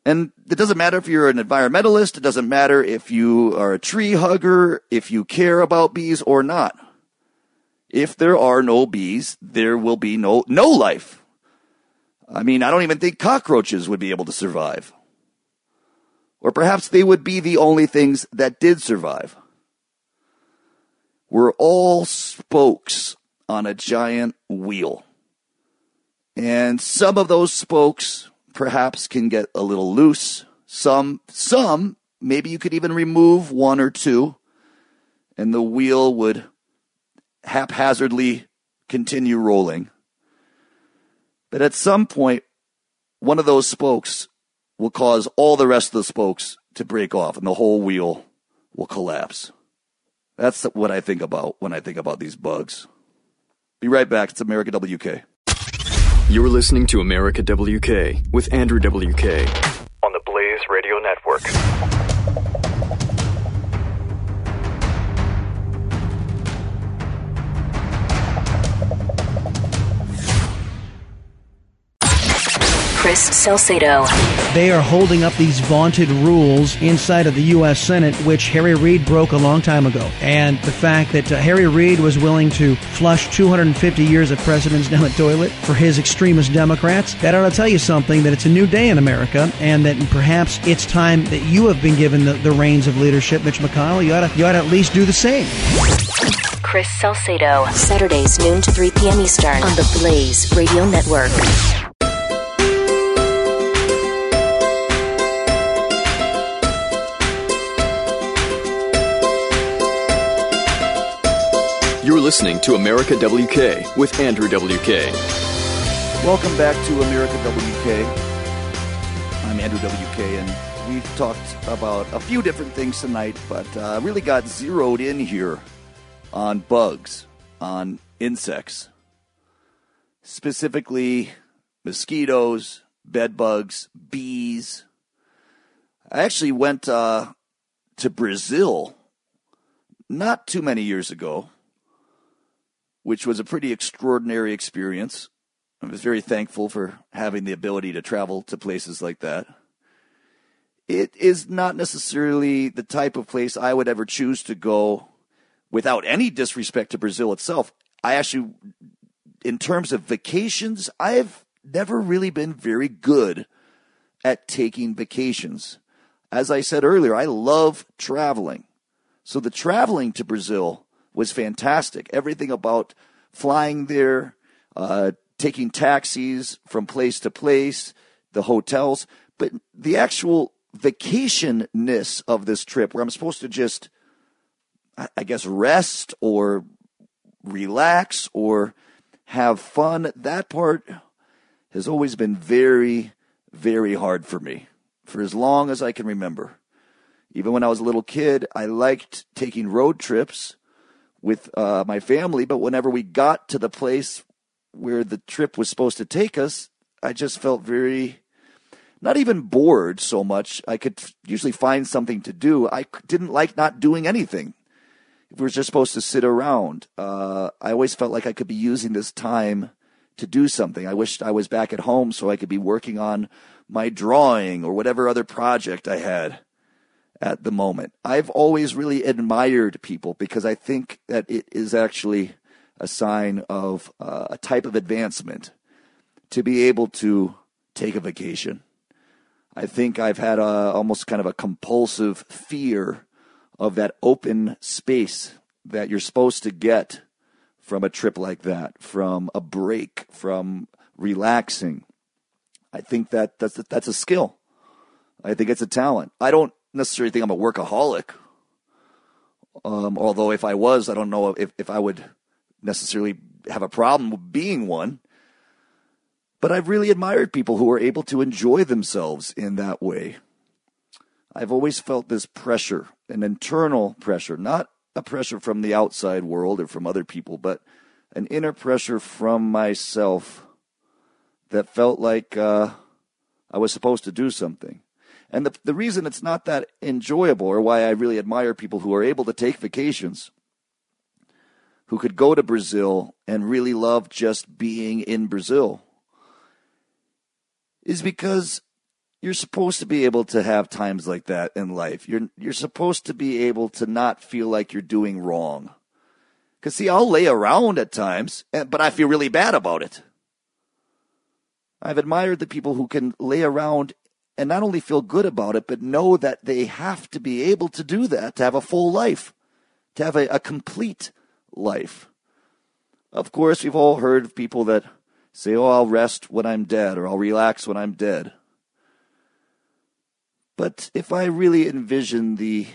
And it doesn't matter if you're an environmentalist, it doesn't matter if you are a tree hugger, if you care about bees or not. If there are no bees, there will be no, no life. I mean, I don't even think cockroaches would be able to survive. Or perhaps they would be the only things that did survive. We're all spokes on a giant wheel. And some of those spokes perhaps can get a little loose. Some, some, maybe you could even remove one or two and the wheel would haphazardly continue rolling. But at some point, one of those spokes will cause all the rest of the spokes to break off and the whole wheel will collapse. That's what I think about when I think about these bugs. Be right back. It's America WK. You're listening to America WK with Andrew WK on the Blaze Radio Network. Chris Salcedo. They are holding up these vaunted rules inside of the U.S. Senate, which Harry Reid broke a long time ago. And the fact that uh, Harry Reid was willing to flush 250 years of precedents down the toilet for his extremist Democrats, that ought to tell you something that it's a new day in America and that perhaps it's time that you have been given the, the reins of leadership, Mitch McConnell. You ought, to, you ought to at least do the same. Chris Salcedo, Saturdays, noon to 3 p.m. Eastern on the Blaze Radio Network. You're listening to America WK with Andrew WK. Welcome back to America WK. I'm Andrew WK, and we've talked about a few different things tonight, but uh, really got zeroed in here on bugs, on insects, specifically mosquitoes, bed bugs, bees. I actually went uh, to Brazil not too many years ago, which was a pretty extraordinary experience. I was very thankful for having the ability to travel to places like that. It is not necessarily the type of place I would ever choose to go without any disrespect to Brazil itself. I actually, in terms of vacations, I've never really been very good at taking vacations. As I said earlier, I love traveling. So the traveling to Brazil was fantastic. Everything about flying there, uh, taking taxis from place to place, the hotels, but the actual vacationness of this trip where I'm supposed to just, I guess, rest or relax or have fun, that part has always been very, very hard for me for as long as I can remember. Even when I was a little kid, I liked taking road trips with uh, my family, but whenever we got to the place where the trip was supposed to take us, I just felt very, not even bored so much. I could usually find something to do. I didn't like not doing anything. If we were just supposed to sit around, uh, I always felt like I could be using this time to do something. I wished I was back at home so I could be working on my drawing or whatever other project I had at the moment. I've always really admired people because I think that it is actually a sign of uh, a type of advancement to be able to take a vacation. I think I've had a, almost kind of a compulsive fear of that open space that you're supposed to get from a trip like that, from a break, from relaxing. I think that that's that's a skill. I think it's a talent. I don't necessarily think I'm a workaholic. Um, although if I was, I don't know if, if I would necessarily have a problem being one. But I've really admired people who are able to enjoy themselves in that way. I've always felt this pressure, an internal pressure, not a pressure from the outside world or from other people, but an inner pressure from myself that felt like uh, I was supposed to do something. And the, the reason it's not that enjoyable, or why I really admire people who are able to take vacations, who could go to Brazil and really love just being in Brazil, is because you're supposed to be able to have times like that in life. You're you're supposed to be able to not feel like you're doing wrong. Cuz see, I'll lay around at times, eh, but I feel really bad about it. I've admired the people who can lay around and not only feel good about it, but know that they have to be able to do that to have a full life, to have a, a complete life. Of course, we've all heard of people that say, Oh, I'll rest when I'm dead, or I'll relax when I'm dead. But if I really envision the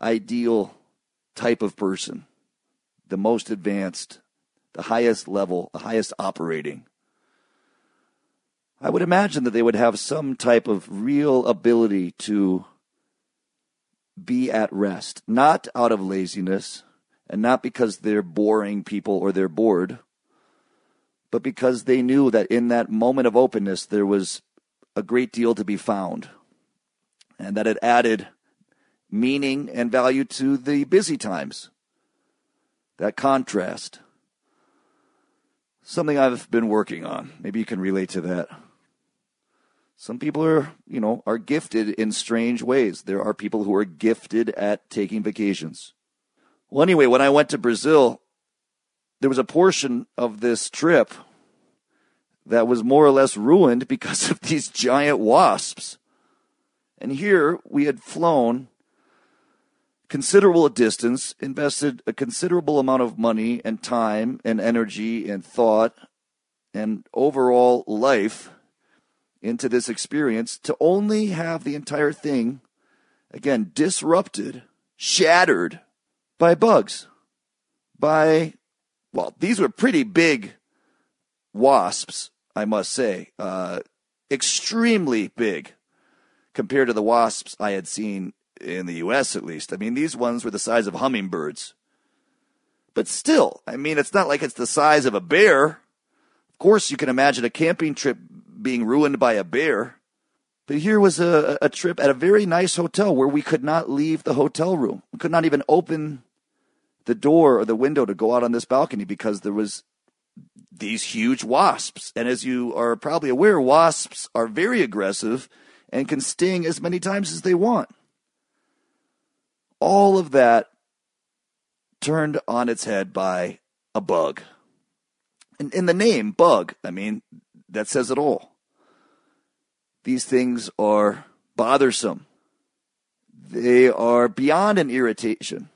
ideal type of person, the most advanced, the highest level, the highest operating, I would imagine that they would have some type of real ability to be at rest, not out of laziness and not because they're boring people or they're bored, but because they knew that in that moment of openness there was a great deal to be found and that it added meaning and value to the busy times. That contrast. Something I've been working on. Maybe you can relate to that. Some people are, you know, are gifted in strange ways. There are people who are gifted at taking vacations. Well, anyway, when I went to Brazil, there was a portion of this trip that was more or less ruined because of these giant wasps. And here we had flown considerable distance, invested a considerable amount of money and time and energy and thought and overall life into this experience to only have the entire thing, again, disrupted, shattered by bugs. By, well, these were pretty big wasps. I must say. Uh, extremely big compared to the wasps I had seen in the U.S. at least. I mean, these ones were the size of hummingbirds. But still, I mean, it's not like it's the size of a bear. Of course, you can imagine a camping trip being ruined by a bear. But here was a, a trip at a very nice hotel where we could not leave the hotel room. We could not even open the door or the window to go out on this balcony because there was these huge wasps. And as you are probably aware, wasps are very aggressive and can sting as many times as they want. All of that turned on its head by a bug. And in the name, bug, I mean, that says it all. These things are bothersome. They are beyond an irritation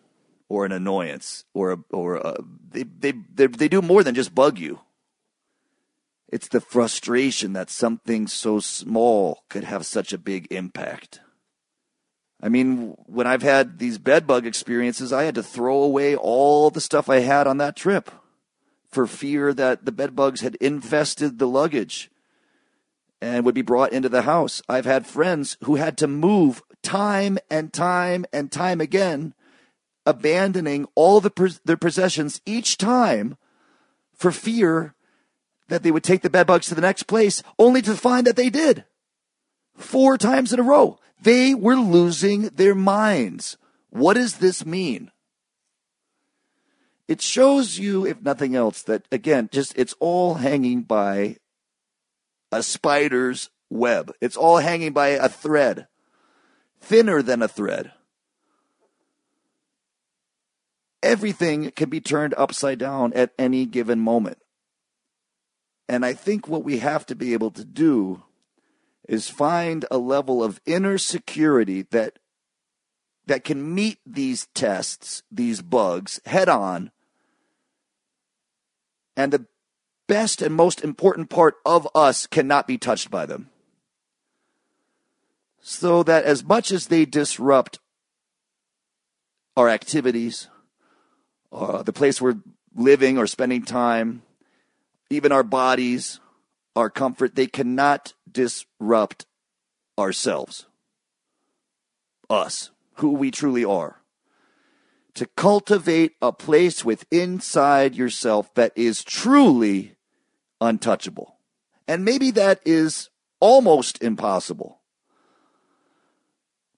or an annoyance or a, or a, they, they, they, they do more than just bug you. It's the frustration that something so small could have such a big impact. I mean, when I've had these bed bug experiences, I had to throw away all the stuff I had on that trip for fear that the bed bugs had infested the luggage and would be brought into the house. I've had friends who had to move time and time and time again, abandoning all the, their possessions each time for fear that they would take the bed bugs to the next place, only to find that they did. Four times in a row. They were losing their minds. What does this mean? It shows you, if nothing else, that again, just it's all hanging by a spider's web. It's all hanging by a thread, thinner than a thread. Everything can be turned upside down at any given moment. And I think what we have to be able to do is find a level of inner security that that can meet these tests, these bugs head on. And the best and most important part of us cannot be touched by them. So that as much as they disrupt our activities, uh, the place we're living or spending time, even our bodies, our comfort, they cannot disrupt ourselves, us, who we truly are. To cultivate a place within inside yourself that is truly untouchable. And maybe that is almost impossible.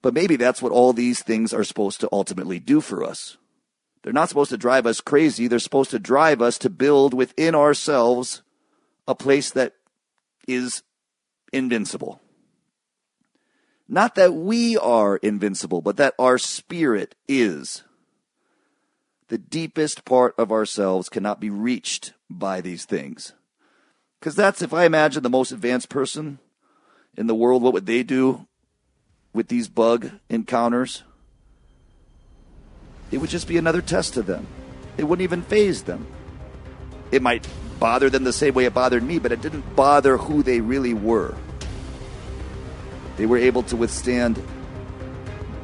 But maybe that's what all these things are supposed to ultimately do for us. They're not supposed to drive us crazy. They're supposed to drive us to build within ourselves a place that is invincible. Not that we are invincible, but that our spirit is. The deepest part of ourselves cannot be reached by these things. Because that's, if I imagine the most advanced person in the world, what would they do with these bug encounters? It would just be another test to them. It wouldn't even phase them. It might bother them the same way it bothered me, but it didn't bother who they really were. They were able to withstand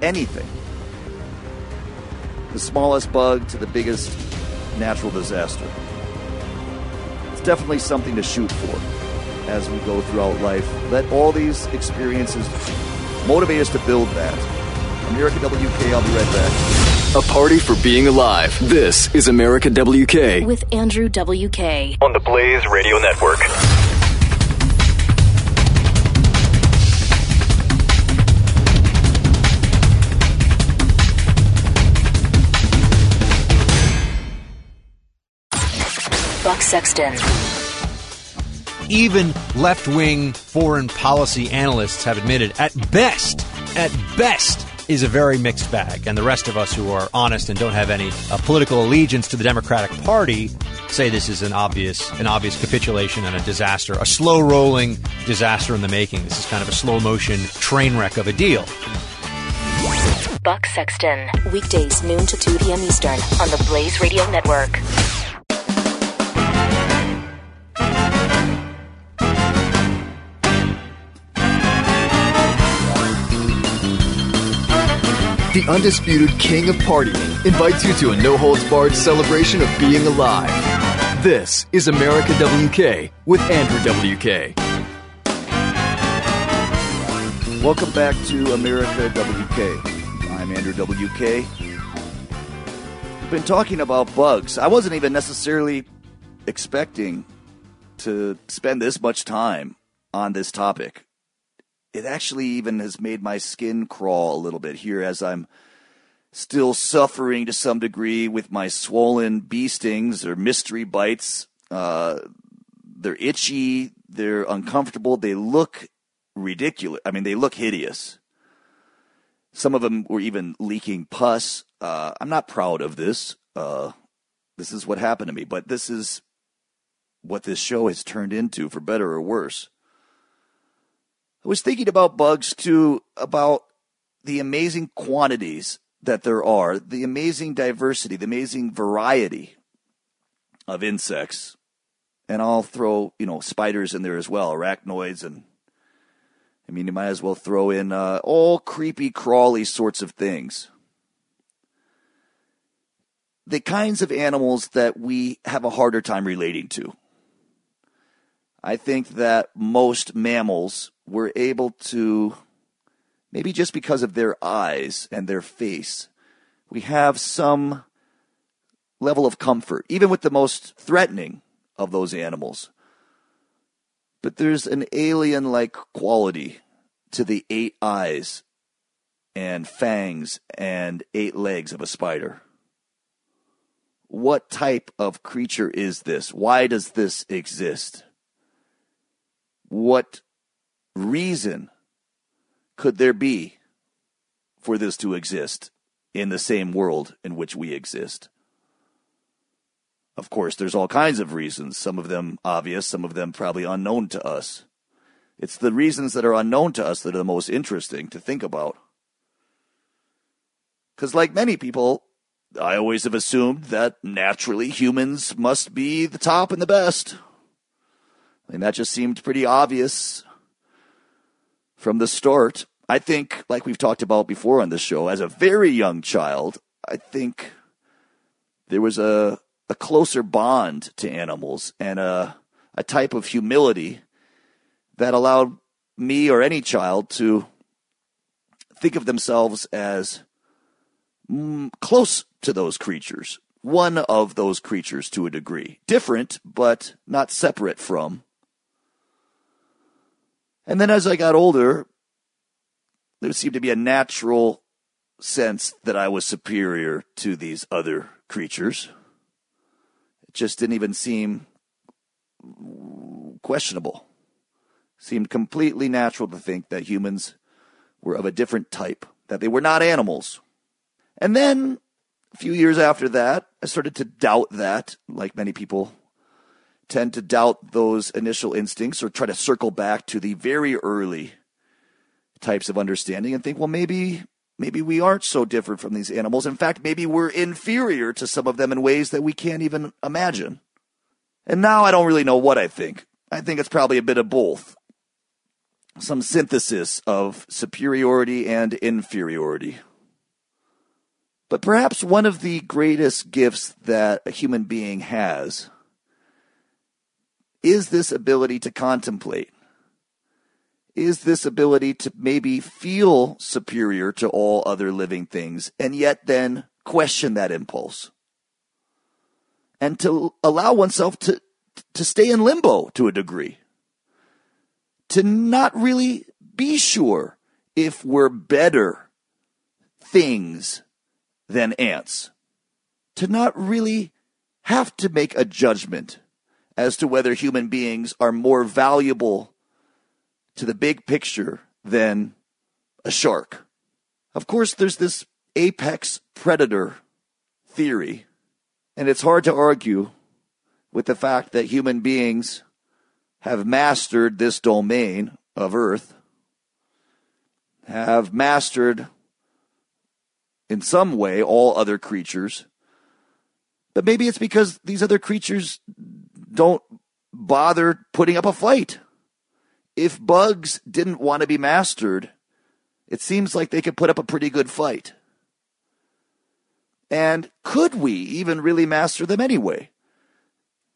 anything the smallest bug to the biggest natural disaster. It's definitely something to shoot for as we go throughout life. Let all these experiences motivate us to build that. America WK, I'll be right back. A party for being alive. This is America WK. With Andrew WK. On the Blaze Radio Network. Buck Sexton. Even left wing foreign policy analysts have admitted, at best, at best, is a very mixed bag. And the rest of us who are honest and don't have any uh, political allegiance to the Democratic Party say this is an obvious an obvious capitulation and a disaster, a slow rolling disaster in the making. This is kind of a slow motion train wreck of a deal. Buck Sexton, weekdays noon to 2 p.m. Eastern on the Blaze Radio Network. The undisputed king of partying invites you to a no holds barred celebration of being alive. This is America WK with Andrew WK. Welcome back to America WK. I'm Andrew WK. We've been talking about bugs. I wasn't even necessarily expecting to spend this much time on this topic. It actually even has made my skin crawl a little bit here as I'm still suffering to some degree with my swollen bee stings or mystery bites. Uh, they're itchy, they're uncomfortable, they look ridiculous. I mean, they look hideous. Some of them were even leaking pus. Uh, I'm not proud of this. Uh, this is what happened to me, but this is what this show has turned into, for better or worse. I was thinking about bugs too, about the amazing quantities that there are, the amazing diversity, the amazing variety of insects. And I'll throw, you know, spiders in there as well, arachnoids and I mean, you might as well throw in uh, all creepy, crawly sorts of things. The kinds of animals that we have a harder time relating to. I think that most mammals were able to, maybe just because of their eyes and their face, we have some level of comfort, even with the most threatening of those animals but there's an alien like quality to the eight eyes and fangs and eight legs of a spider. What type of creature is this? Why does this exist? What reason could there be for this to exist in the same world in which we exist? Of course, there's all kinds of reasons, some of them obvious, some of them probably unknown to us. It's the reasons that are unknown to us that are the most interesting to think about. Because, like many people, I always have assumed that naturally humans must be the top and the best. I mean, that just seemed pretty obvious from the start. I think, like we've talked about before on this show, as a very young child, I think there was a a closer bond to animals and a, a type of humility that allowed me or any child to think of themselves as mm, close to those creatures, one of those creatures to a degree. Different, but not separate from. And then as I got older, there seemed to be a natural sense that I was superior to these other creatures It just didn't even seem questionable. Seemed completely natural to think that humans were of a different type, that they were not animals. And then a few years after that, I started to doubt that, like many people tend to doubt those initial instincts or try to circle back to the very early types of understanding and think, well, maybe maybe we aren't so different from these animals. In fact, maybe we're inferior to some of them in ways that we can't even imagine. And now I don't really know what I think. I think it's probably a bit of both. Some synthesis of superiority and inferiority. But perhaps one of the greatest gifts that a human being has is this ability to contemplate? Is this ability to maybe feel superior to all other living things and yet then question that impulse? And to allow oneself to to stay in limbo to a degree. To not really be sure if we're better things than ants. To not really have to make a judgment as to whether human beings are more valuable to the big picture than a shark. Of course, there's this apex predator theory, and it's hard to argue with the fact that human beings have mastered this domain of Earth, have mastered in some way all other creatures. But maybe it's because these other creatures don't bother putting up a fight if bugs didn't want to be mastered, it seems like they could put up a pretty good fight. And could we even really master them anyway?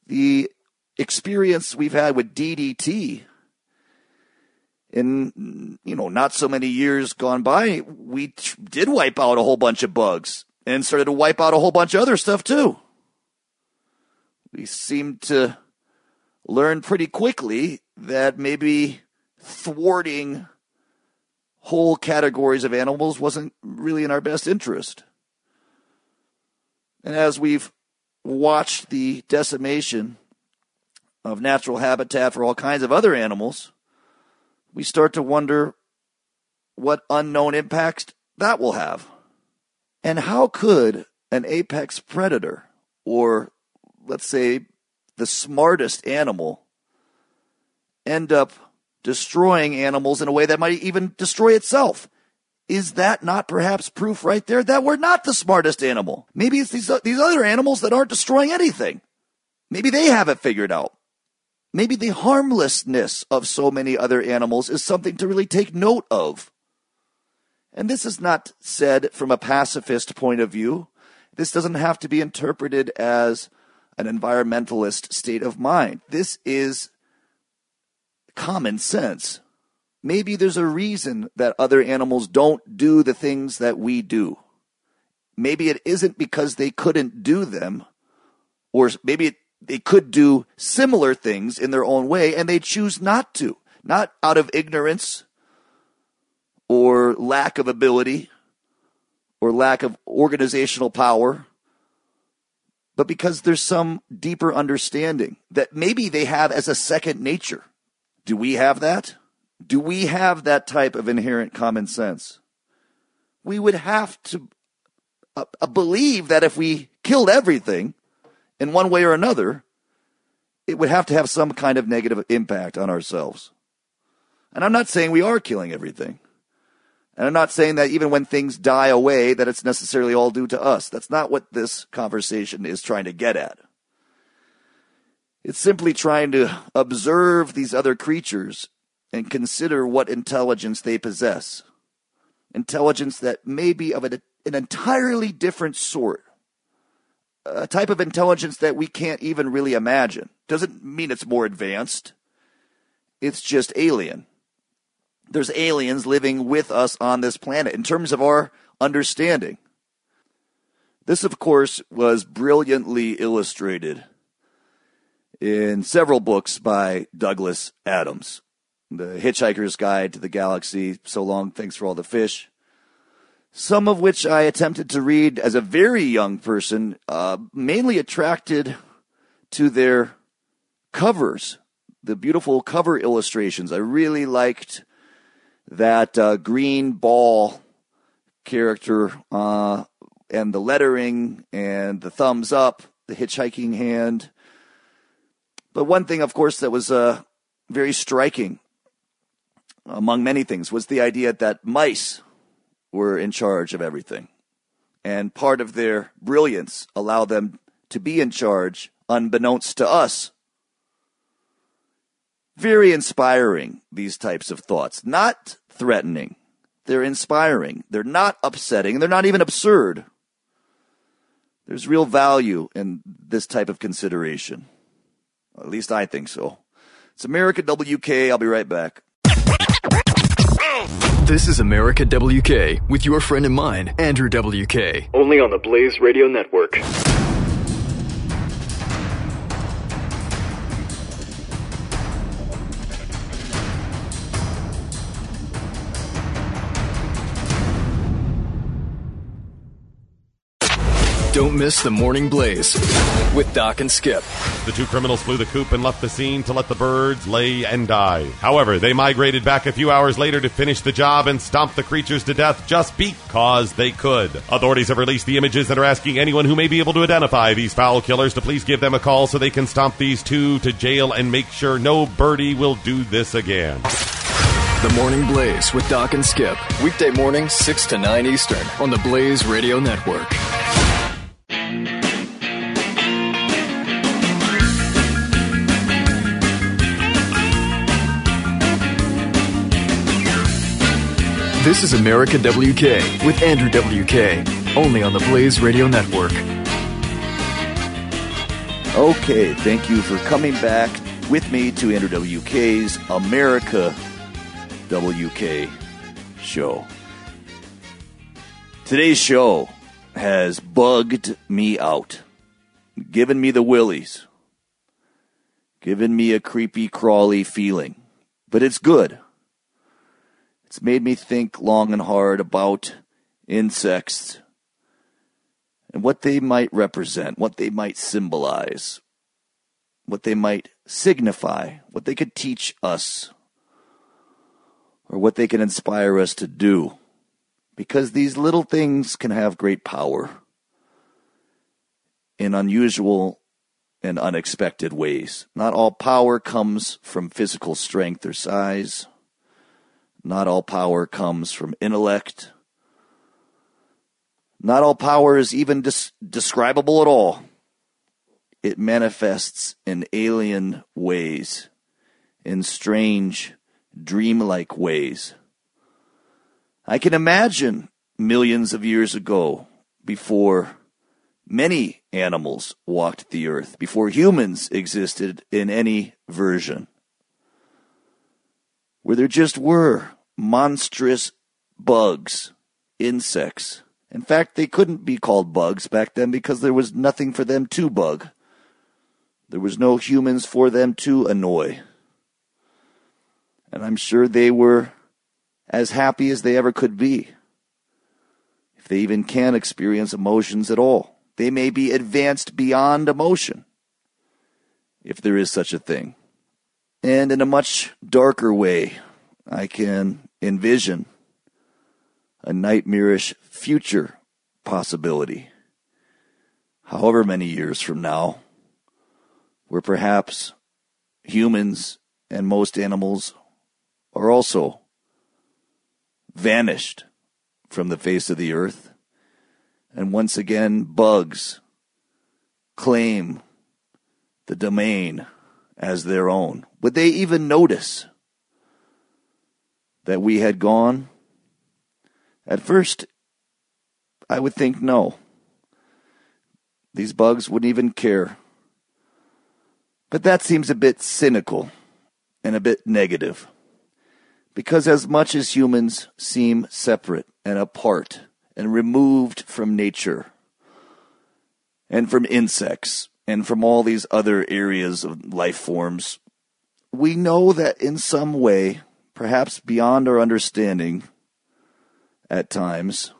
the experience we've had with DDT in you know not so many years gone by we did wipe out a whole bunch of bugs and started to wipe out a whole bunch of other stuff too we seemed to learn pretty quickly that maybe thwarting whole categories of animals wasn't really in our best interest and as we've watched the decimation of natural habitat for all kinds of other animals we start to wonder what unknown impacts that will have. And how could an apex predator, or let's say the smartest animal, end up destroying animals in a way that might even destroy itself? Is that not perhaps proof right there that we're not the smartest animal? Maybe it's these, these other animals that aren't destroying anything. Maybe they have it figured out maybe the harmlessness of so many other animals is something to really take note of. And this is not said from a pacifist point of view. This doesn't have to be interpreted as an environmentalist state of mind. This is common sense. Maybe there's a reason that other animals don't do the things that we do. Maybe it isn't because they couldn't do them, or maybe it they could do similar things in their own way and they choose not to, not out of ignorance or lack of ability or lack of organizational power, but because there's some deeper understanding that maybe they have as a second nature. Do we have that? Do we have that type of inherent common sense? We would have to uh, uh believe that if we killed everything, in one way or another, it would have to have some kind of negative impact on ourselves. And I'm not saying we are killing everything. And I'm not saying that even when things die away, that it's necessarily all due to us. That's not what this conversation is trying to get at. It's simply trying to observe these other creatures and consider what intelligence they possess. Intelligence that may be of an, an entirely different sort a type of intelligence that we can't even really imagine. Doesn't mean it's more advanced. It's just alien. There's aliens living with us on this planet in terms of our understanding. This, of course, was brilliantly illustrated in several books by Douglas Adams. The Hitchhiker's Guide to the Galaxy, So Long, Thanks for All the Fish, some of which I attempted to read as a very young person, uh, mainly attracted to their covers, the beautiful cover illustrations. I really liked that uh, green ball character uh, and the lettering and the thumbs up, the hitchhiking hand. But one thing, of course, that was uh, very striking among many things was the idea that mice were in charge of everything. And part of their brilliance allowed them to be in charge unbeknownst to us. Very inspiring, these types of thoughts. Not threatening. They're inspiring. They're not upsetting. They're not even absurd. There's real value in this type of consideration. At least I think so. It's America WK. I'll be right back. This is America WK with your friend and mine, Andrew WK. Only on the Blaze Radio Network. Don't miss the Morning Blaze with Doc and Skip. The two criminals flew the coop and left the scene to let the birds lay and die. However, they migrated back a few hours later to finish the job and stomp the creatures to death just because they could. Authorities have released the images and are asking anyone who may be able to identify these foul killers to please give them a call so they can stomp these two to jail and make sure no birdie will do this again. The Morning Blaze with Doc and Skip. Weekday mornings, 6 to 9 Eastern on the Blaze Radio Network. This is America WK with Andrew WK, only on the Blaze Radio Network. Okay, thank you for coming back with me to Andrew WK's America WK show. Today's show has bugged me out, given me the willies, given me a creepy, crawly feeling, but it's good. It's made me think long and hard about insects and what they might represent, what they might symbolize, what they might signify, what they could teach us, or what they can inspire us to do. Because these little things can have great power in unusual and unexpected ways. Not all power comes from physical strength or size. Not all power comes from intellect not all power is even des- describable at all. It manifests in alien ways, in strange, dreamlike ways. I can imagine millions of years ago, before many animals walked the earth, before humans existed in any version, where there just were monstrous bugs, insects, in fact, they couldn't be called bugs back then because there was nothing for them to bug. There was no humans for them to annoy. And I'm sure they were as happy as they ever could be. If they even can experience emotions at all, they may be advanced beyond emotion, if there is such a thing. And in a much darker way, I can envision a nightmarish future possibility. However many years from now, where perhaps humans and most animals are also vanished from the face of the earth, and once again bugs claim the domain as their own. Would they even notice that we had gone? At first, I would think no. These bugs wouldn't even care. But that seems a bit cynical and a bit negative. Because as much as humans seem separate and apart and removed from nature and from insects and from all these other areas of life forms, we know that in some way, perhaps beyond our understanding, at times.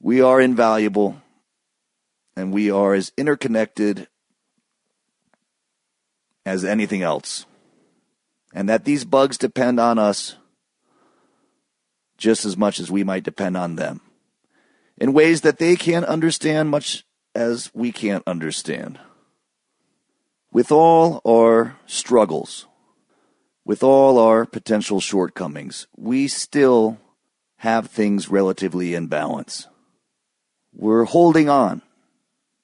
We are invaluable and we are as interconnected as anything else. And that these bugs depend on us just as much as we might depend on them in ways that they can't understand much as we can't understand. With all our struggles, with all our potential shortcomings, we still have things relatively in balance. We're holding on,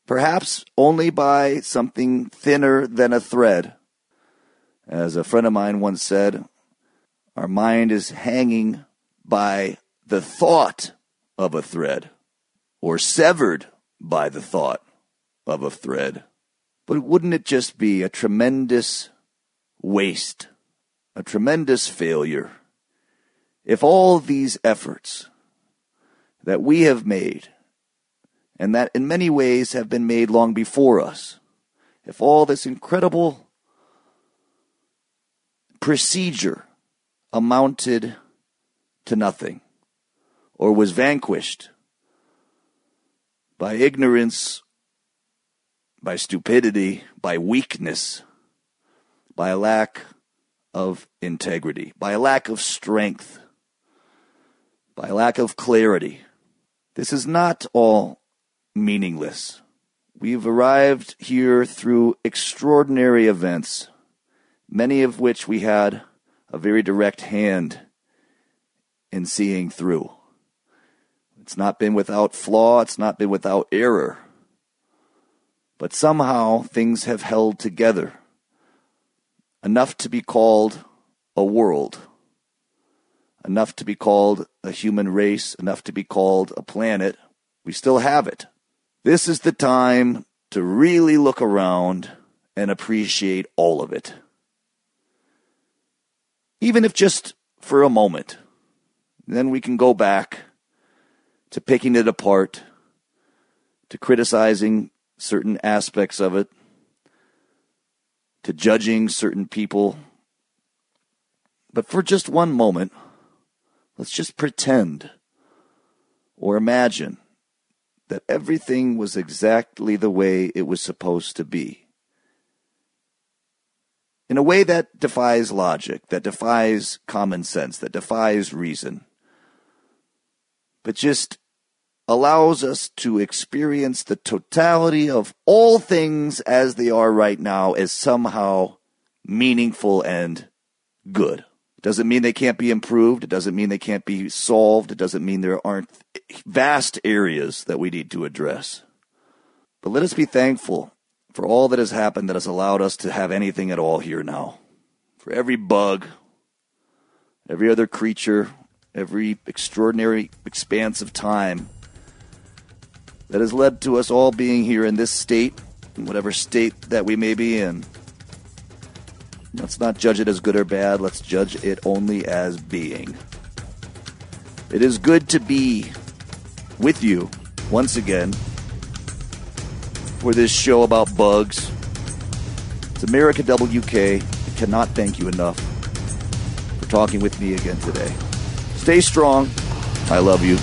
perhaps only by something thinner than a thread. As a friend of mine once said, our mind is hanging by the thought of a thread, or severed by the thought of a thread. But wouldn't it just be a tremendous waste, a tremendous failure? if all these efforts that we have made, and that in many ways have been made long before us, if all this incredible procedure amounted to nothing or was vanquished by ignorance, by stupidity, by weakness, by a lack of integrity, by a lack of strength, by a lack of clarity. This is not all meaningless. We've arrived here through extraordinary events, many of which we had a very direct hand in seeing through. It's not been without flaw, it's not been without error. But somehow things have held together enough to be called a world enough to be called a human race, enough to be called a planet. We still have it. This is the time to really look around and appreciate all of it. Even if just for a moment. Then we can go back to picking it apart, to criticizing certain aspects of it, to judging certain people. But for just one moment, let's just pretend or imagine that everything was exactly the way it was supposed to be. In a way that defies logic, that defies common sense, that defies reason, but just allows us to experience the totality of all things as they are right now as somehow meaningful and good. Doesn't mean they can't be improved. It doesn't mean they can't be solved. It doesn't mean there aren't vast areas that we need to address. But let us be thankful for all that has happened that has allowed us to have anything at all here now. For every bug, every other creature, every extraordinary expanse of time that has led to us all being here in this state, in whatever state that we may be in. Let's not judge it as good or bad, let's judge it only as being. It is good to be with you once again for this show about bugs. It's America WK. I cannot thank you enough for talking with me again today. Stay strong. I love you.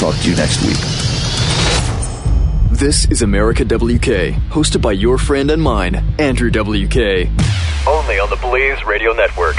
Talk to you next week. This is America WK, hosted by your friend and mine, Andrew WK. Only on the Blaze Radio Network.